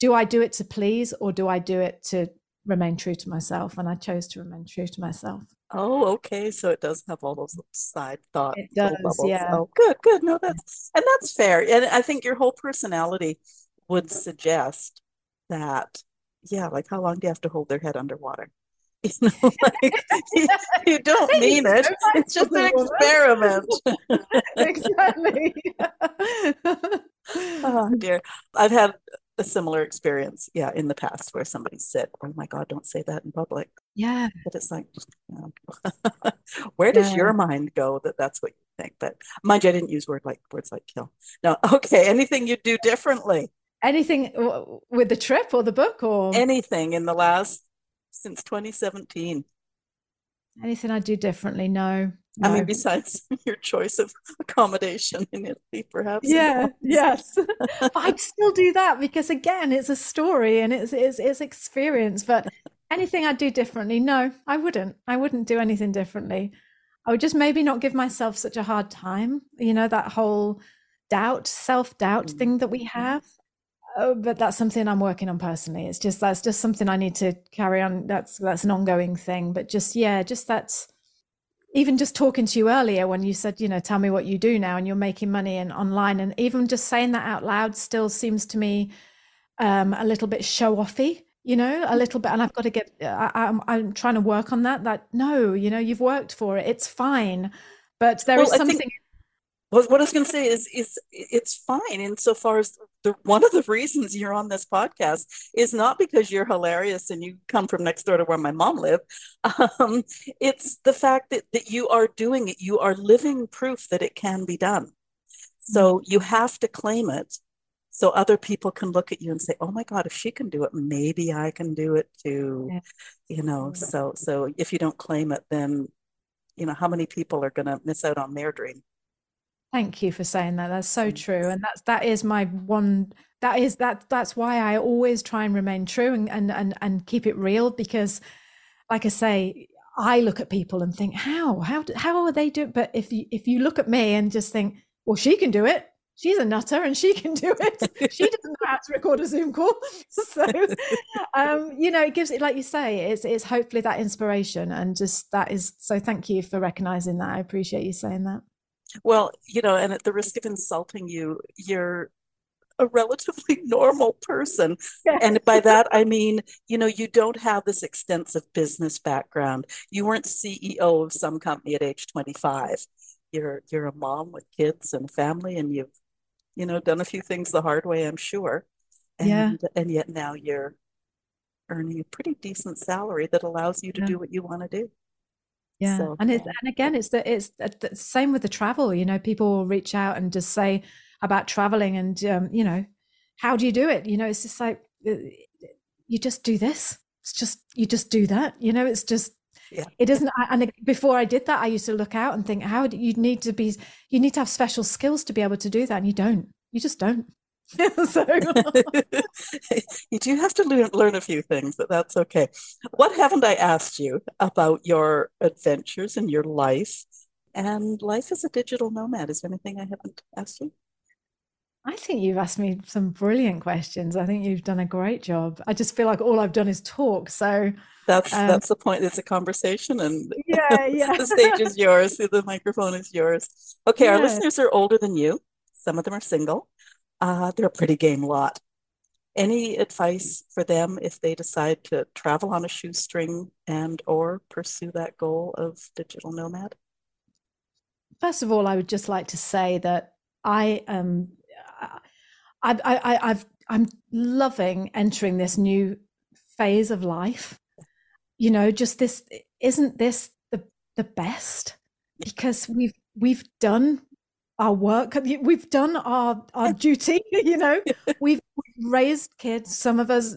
do i do it to please or do i do it to remain true to myself and i chose to remain true to myself oh okay so it does have all those side thoughts it does yeah oh good good no that's and that's fair and i think your whole personality would suggest that, yeah, like how long do you have to hold their head underwater? You know, like you, you don't mean it. It's just an experiment. exactly. oh dear. I've had a similar experience, yeah, in the past where somebody said, "Oh my God, don't say that in public." Yeah, but it's like, you know, where does yeah. your mind go that that's what you think? But mind you, I didn't use word like words like kill. No, okay. Anything you do differently? anything with the trip or the book or anything in the last since 2017 anything i do differently no, no. i mean besides your choice of accommodation in italy perhaps yeah yes i'd still do that because again it's a story and it's it's, it's experience but anything i'd do differently no i wouldn't i wouldn't do anything differently i would just maybe not give myself such a hard time you know that whole doubt self-doubt mm-hmm. thing that we have Oh, but that's something I'm working on personally. It's just that's just something I need to carry on. That's that's an ongoing thing. But just yeah, just that's even just talking to you earlier when you said, you know, tell me what you do now, and you're making money and online, and even just saying that out loud still seems to me um, a little bit show offy. You know, a little bit, and I've got to get. I, I'm I'm trying to work on that. That no, you know, you've worked for it. It's fine, but there well, is something. Think- what I was going to say is, is it's fine insofar as the one of the reasons you're on this podcast is not because you're hilarious and you come from next door to where my mom lived. Um, it's the fact that that you are doing it. You are living proof that it can be done. So mm-hmm. you have to claim it, so other people can look at you and say, "Oh my God, if she can do it, maybe I can do it too." Yeah. You know. So so if you don't claim it, then you know how many people are going to miss out on their dream. Thank you for saying that. That's so true. And that's that is my one that is that that's why I always try and remain true and and and, and keep it real because like I say, I look at people and think, how? How how are they doing? But if you if you look at me and just think, well, she can do it. She's a nutter and she can do it. she doesn't know how to record a Zoom call. so um, you know, it gives it like you say, it's it's hopefully that inspiration and just that is so thank you for recognizing that. I appreciate you saying that. Well, you know, and at the risk of insulting you, you're a relatively normal person. Yes. And by that, I mean, you know, you don't have this extensive business background. You weren't CEO of some company at age 25. You're, you're a mom with kids and family, and you've, you know, done a few things the hard way, I'm sure. And, yeah. and yet now you're earning a pretty decent salary that allows you to yeah. do what you want to do. Yeah, so, and it's and again, it's the it's the same with the travel. You know, people will reach out and just say about traveling, and um, you know, how do you do it? You know, it's just like uh, you just do this. It's just you just do that. You know, it's just yeah. it isn't. And before I did that, I used to look out and think, how do you need to be? You need to have special skills to be able to do that, and you don't. You just don't. so you do have to learn, learn a few things, but that's okay. What haven't I asked you about your adventures and your life and life as a digital nomad? Is there anything I haven't asked you? I think you've asked me some brilliant questions. I think you've done a great job. I just feel like all I've done is talk. So that's um, that's the point. It's a conversation, and yeah, yeah. the stage is yours. The microphone is yours. Okay, yeah. our listeners are older than you. Some of them are single. Uh, they're a pretty game lot. Any advice for them if they decide to travel on a shoestring and or pursue that goal of digital nomad? First of all, I would just like to say that I am, I, I, I've, I'm loving entering this new phase of life. You know, just this isn't this the the best because we've we've done our work we've done our our duty you know? We've raised kids. Some of us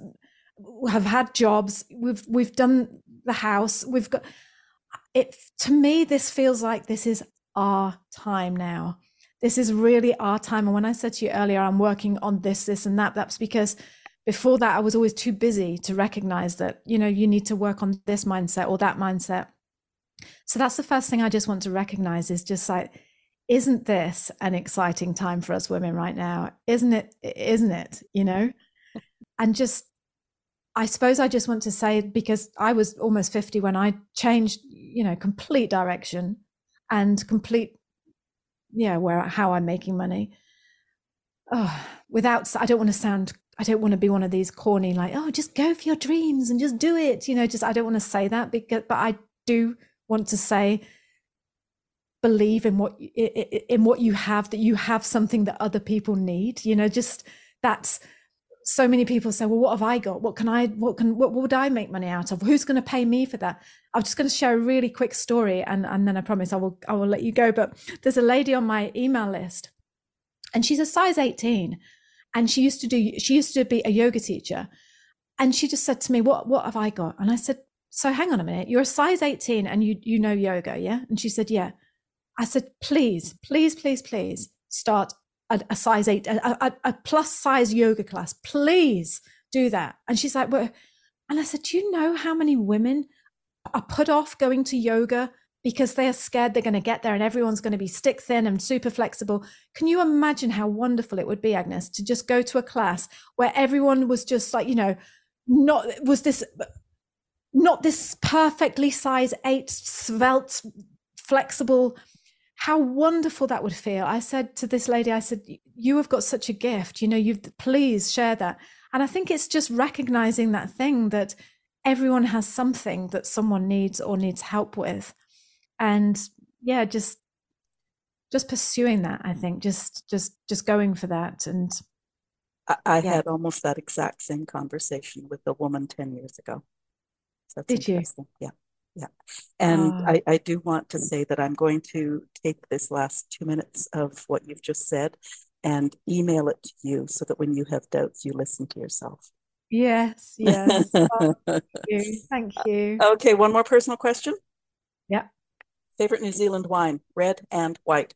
have had jobs. We've we've done the house. We've got it to me this feels like this is our time now. This is really our time. And when i said to you earlier i'm working on this this and that that's because before that i was always too busy to recognize that you know you need to work on this mindset or that mindset. So that's the first thing i just want to recognize is just like isn't this an exciting time for us women right now? Isn't it isn't it? You know? And just i suppose i just want to say because i was almost 50 when i changed you know complete direction and complete yeah where how i'm making money. Oh without i don't want to sound i don't want to be one of these corny like oh just go for your dreams and just do it you know just i don't want to say that because but i do want to say believe in what in what you have that you have something that other people need you know just that's so many people say well what have i got? What can i what can what, would i make money out of? Who's going to pay me for that? I'm just going to share a really quick story and and then i promise i will i will let you go but there's a lady on my email list and she's a size 18 and she used to do she used to be a yoga teacher and she just said to me what what have i got? And i said so hang on a minute you're a size 18 and you you know yoga yeah? And she said yeah I said, please, please, please, please start a, a size eight, a, a, a, plus size yoga class. Please do that. And she's like, well, and I said, do you know how many women are put off going to yoga because they are scared they're going to get there and everyone's going to be stick thin and super flexible. Can you imagine how wonderful it would be, Agnes, to just go to a class where everyone was just like, you know, not was this not this perfectly size eight svelte flexible how wonderful that would feel. I said to this lady, I said, You have got such a gift. You know, you please share that. And I think it's just recognizing that thing that everyone has something that someone needs or needs help with. And yeah, just just pursuing that, I think, just just just going for that. And I, I yeah. had almost that exact same conversation with a woman 10 years ago. So Did you? Yeah. Yeah. And uh, I, I do want to say that I'm going to take this last two minutes of what you've just said and email it to you so that when you have doubts, you listen to yourself. Yes, yes. oh, thank you. Thank you. Okay, one more personal question. Yeah. Favorite New Zealand wine, red and white.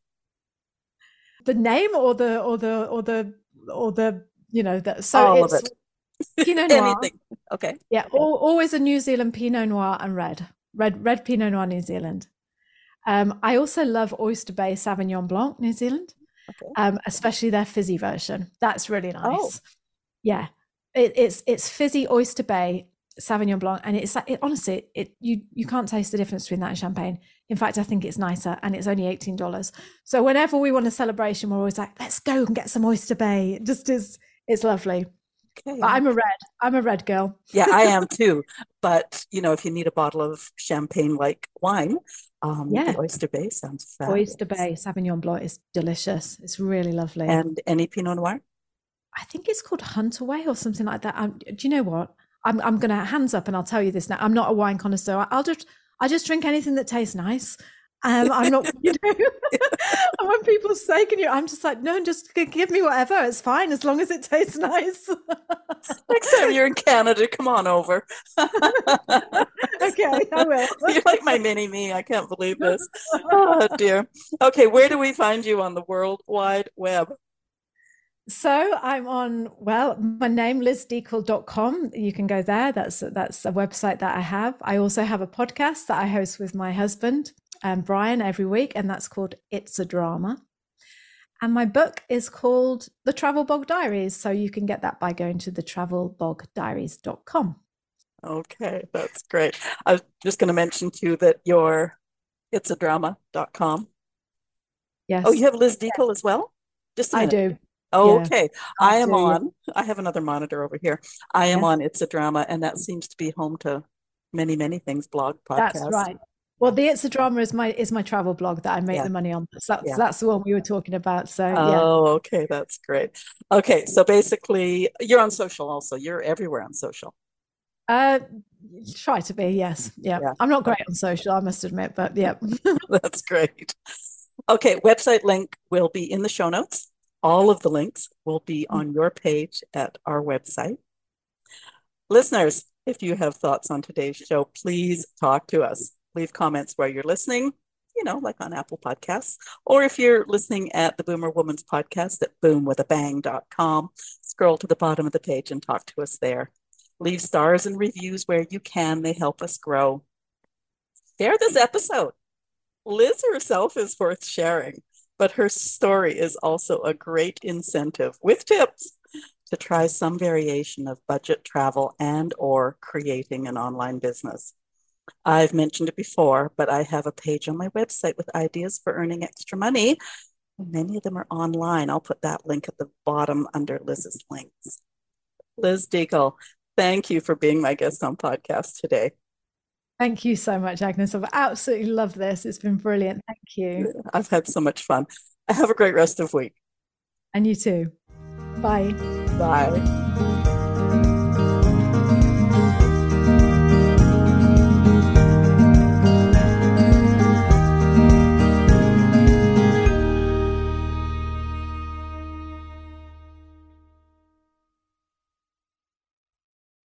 The name or the or the or the or the you know that so all it's of it. Pinot Noir. Anything. Okay. Yeah, all, always a New Zealand Pinot Noir and red red red Pinot Noir New Zealand. Um, I also love Oyster Bay Sauvignon Blanc New Zealand, okay. um, especially their fizzy version. That's really nice. Oh. Yeah, it, it's it's fizzy Oyster Bay Sauvignon Blanc, and it's like it, honestly, it you you can't taste the difference between that and champagne. In fact, I think it's nicer, and it's only eighteen dollars. So whenever we want a celebration, we're always like, let's go and get some Oyster Bay. It just is, it's lovely. Okay. But I'm a red. I'm a red girl. yeah, I am too. But you know, if you need a bottle of champagne-like wine, um, yeah, Oyster Bay sounds fabulous. Oyster Bay Sauvignon Blanc is delicious. It's really lovely. And any Pinot Noir? I think it's called Huntaway or something like that. Um, do you know what? I'm I'm gonna hands up and I'll tell you this now. I'm not a wine connoisseur. I'll just I just drink anything that tastes nice. Um, I'm not, you know, when people say, "Can you?" I'm just like, no, just give me whatever. It's fine as long as it tastes nice. Next time you're in Canada, come on over. okay, I will. You're like my mini me. I can't believe this. Oh dear. Okay, where do we find you on the World Wide Web? So I'm on, well, my name, lizdeacle.com. You can go there. That's that's a website that I have. I also have a podcast that I host with my husband, um, Brian, every week, and that's called It's a Drama. And my book is called The Travel Bog Diaries. So you can get that by going to the travelbogdiaries.com. Okay, that's great. I was just going to mention to you that your it's a drama.com. Yes. Oh, you have Liz Deacle as well? Just I do. Oh, yeah. okay. I, I am do, on. I have another monitor over here. I am yeah. on It's a Drama, and that seems to be home to many, many things. Blog, podcast. That's right. Well, the It's a Drama is my is my travel blog that I make the money on. So that's that's the one we were talking about. So yeah. oh, okay, that's great. Okay, so basically, you're on social also. You're everywhere on social. Uh, try to be. Yes. Yeah. I'm not great on social. I must admit, but yeah. that's great. Okay, website link will be in the show notes. All of the links will be mm. on your page at our website. Listeners, if you have thoughts on today's show, please talk to us. Leave comments where you're listening, you know, like on Apple Podcasts, or if you're listening at the Boomer Woman's podcast at boomwithabang.com, scroll to the bottom of the page and talk to us there. Leave stars and reviews where you can, they help us grow. Share this episode. Liz herself is worth sharing but her story is also a great incentive with tips to try some variation of budget travel and or creating an online business. I've mentioned it before, but I have a page on my website with ideas for earning extra money. Many of them are online. I'll put that link at the bottom under Liz's links. Liz Deacle, thank you for being my guest on podcast today. Thank you so much, Agnes. I've absolutely loved this. It's been brilliant. Thank you. I've had so much fun. Have a great rest of week. And you too. Bye. Bye.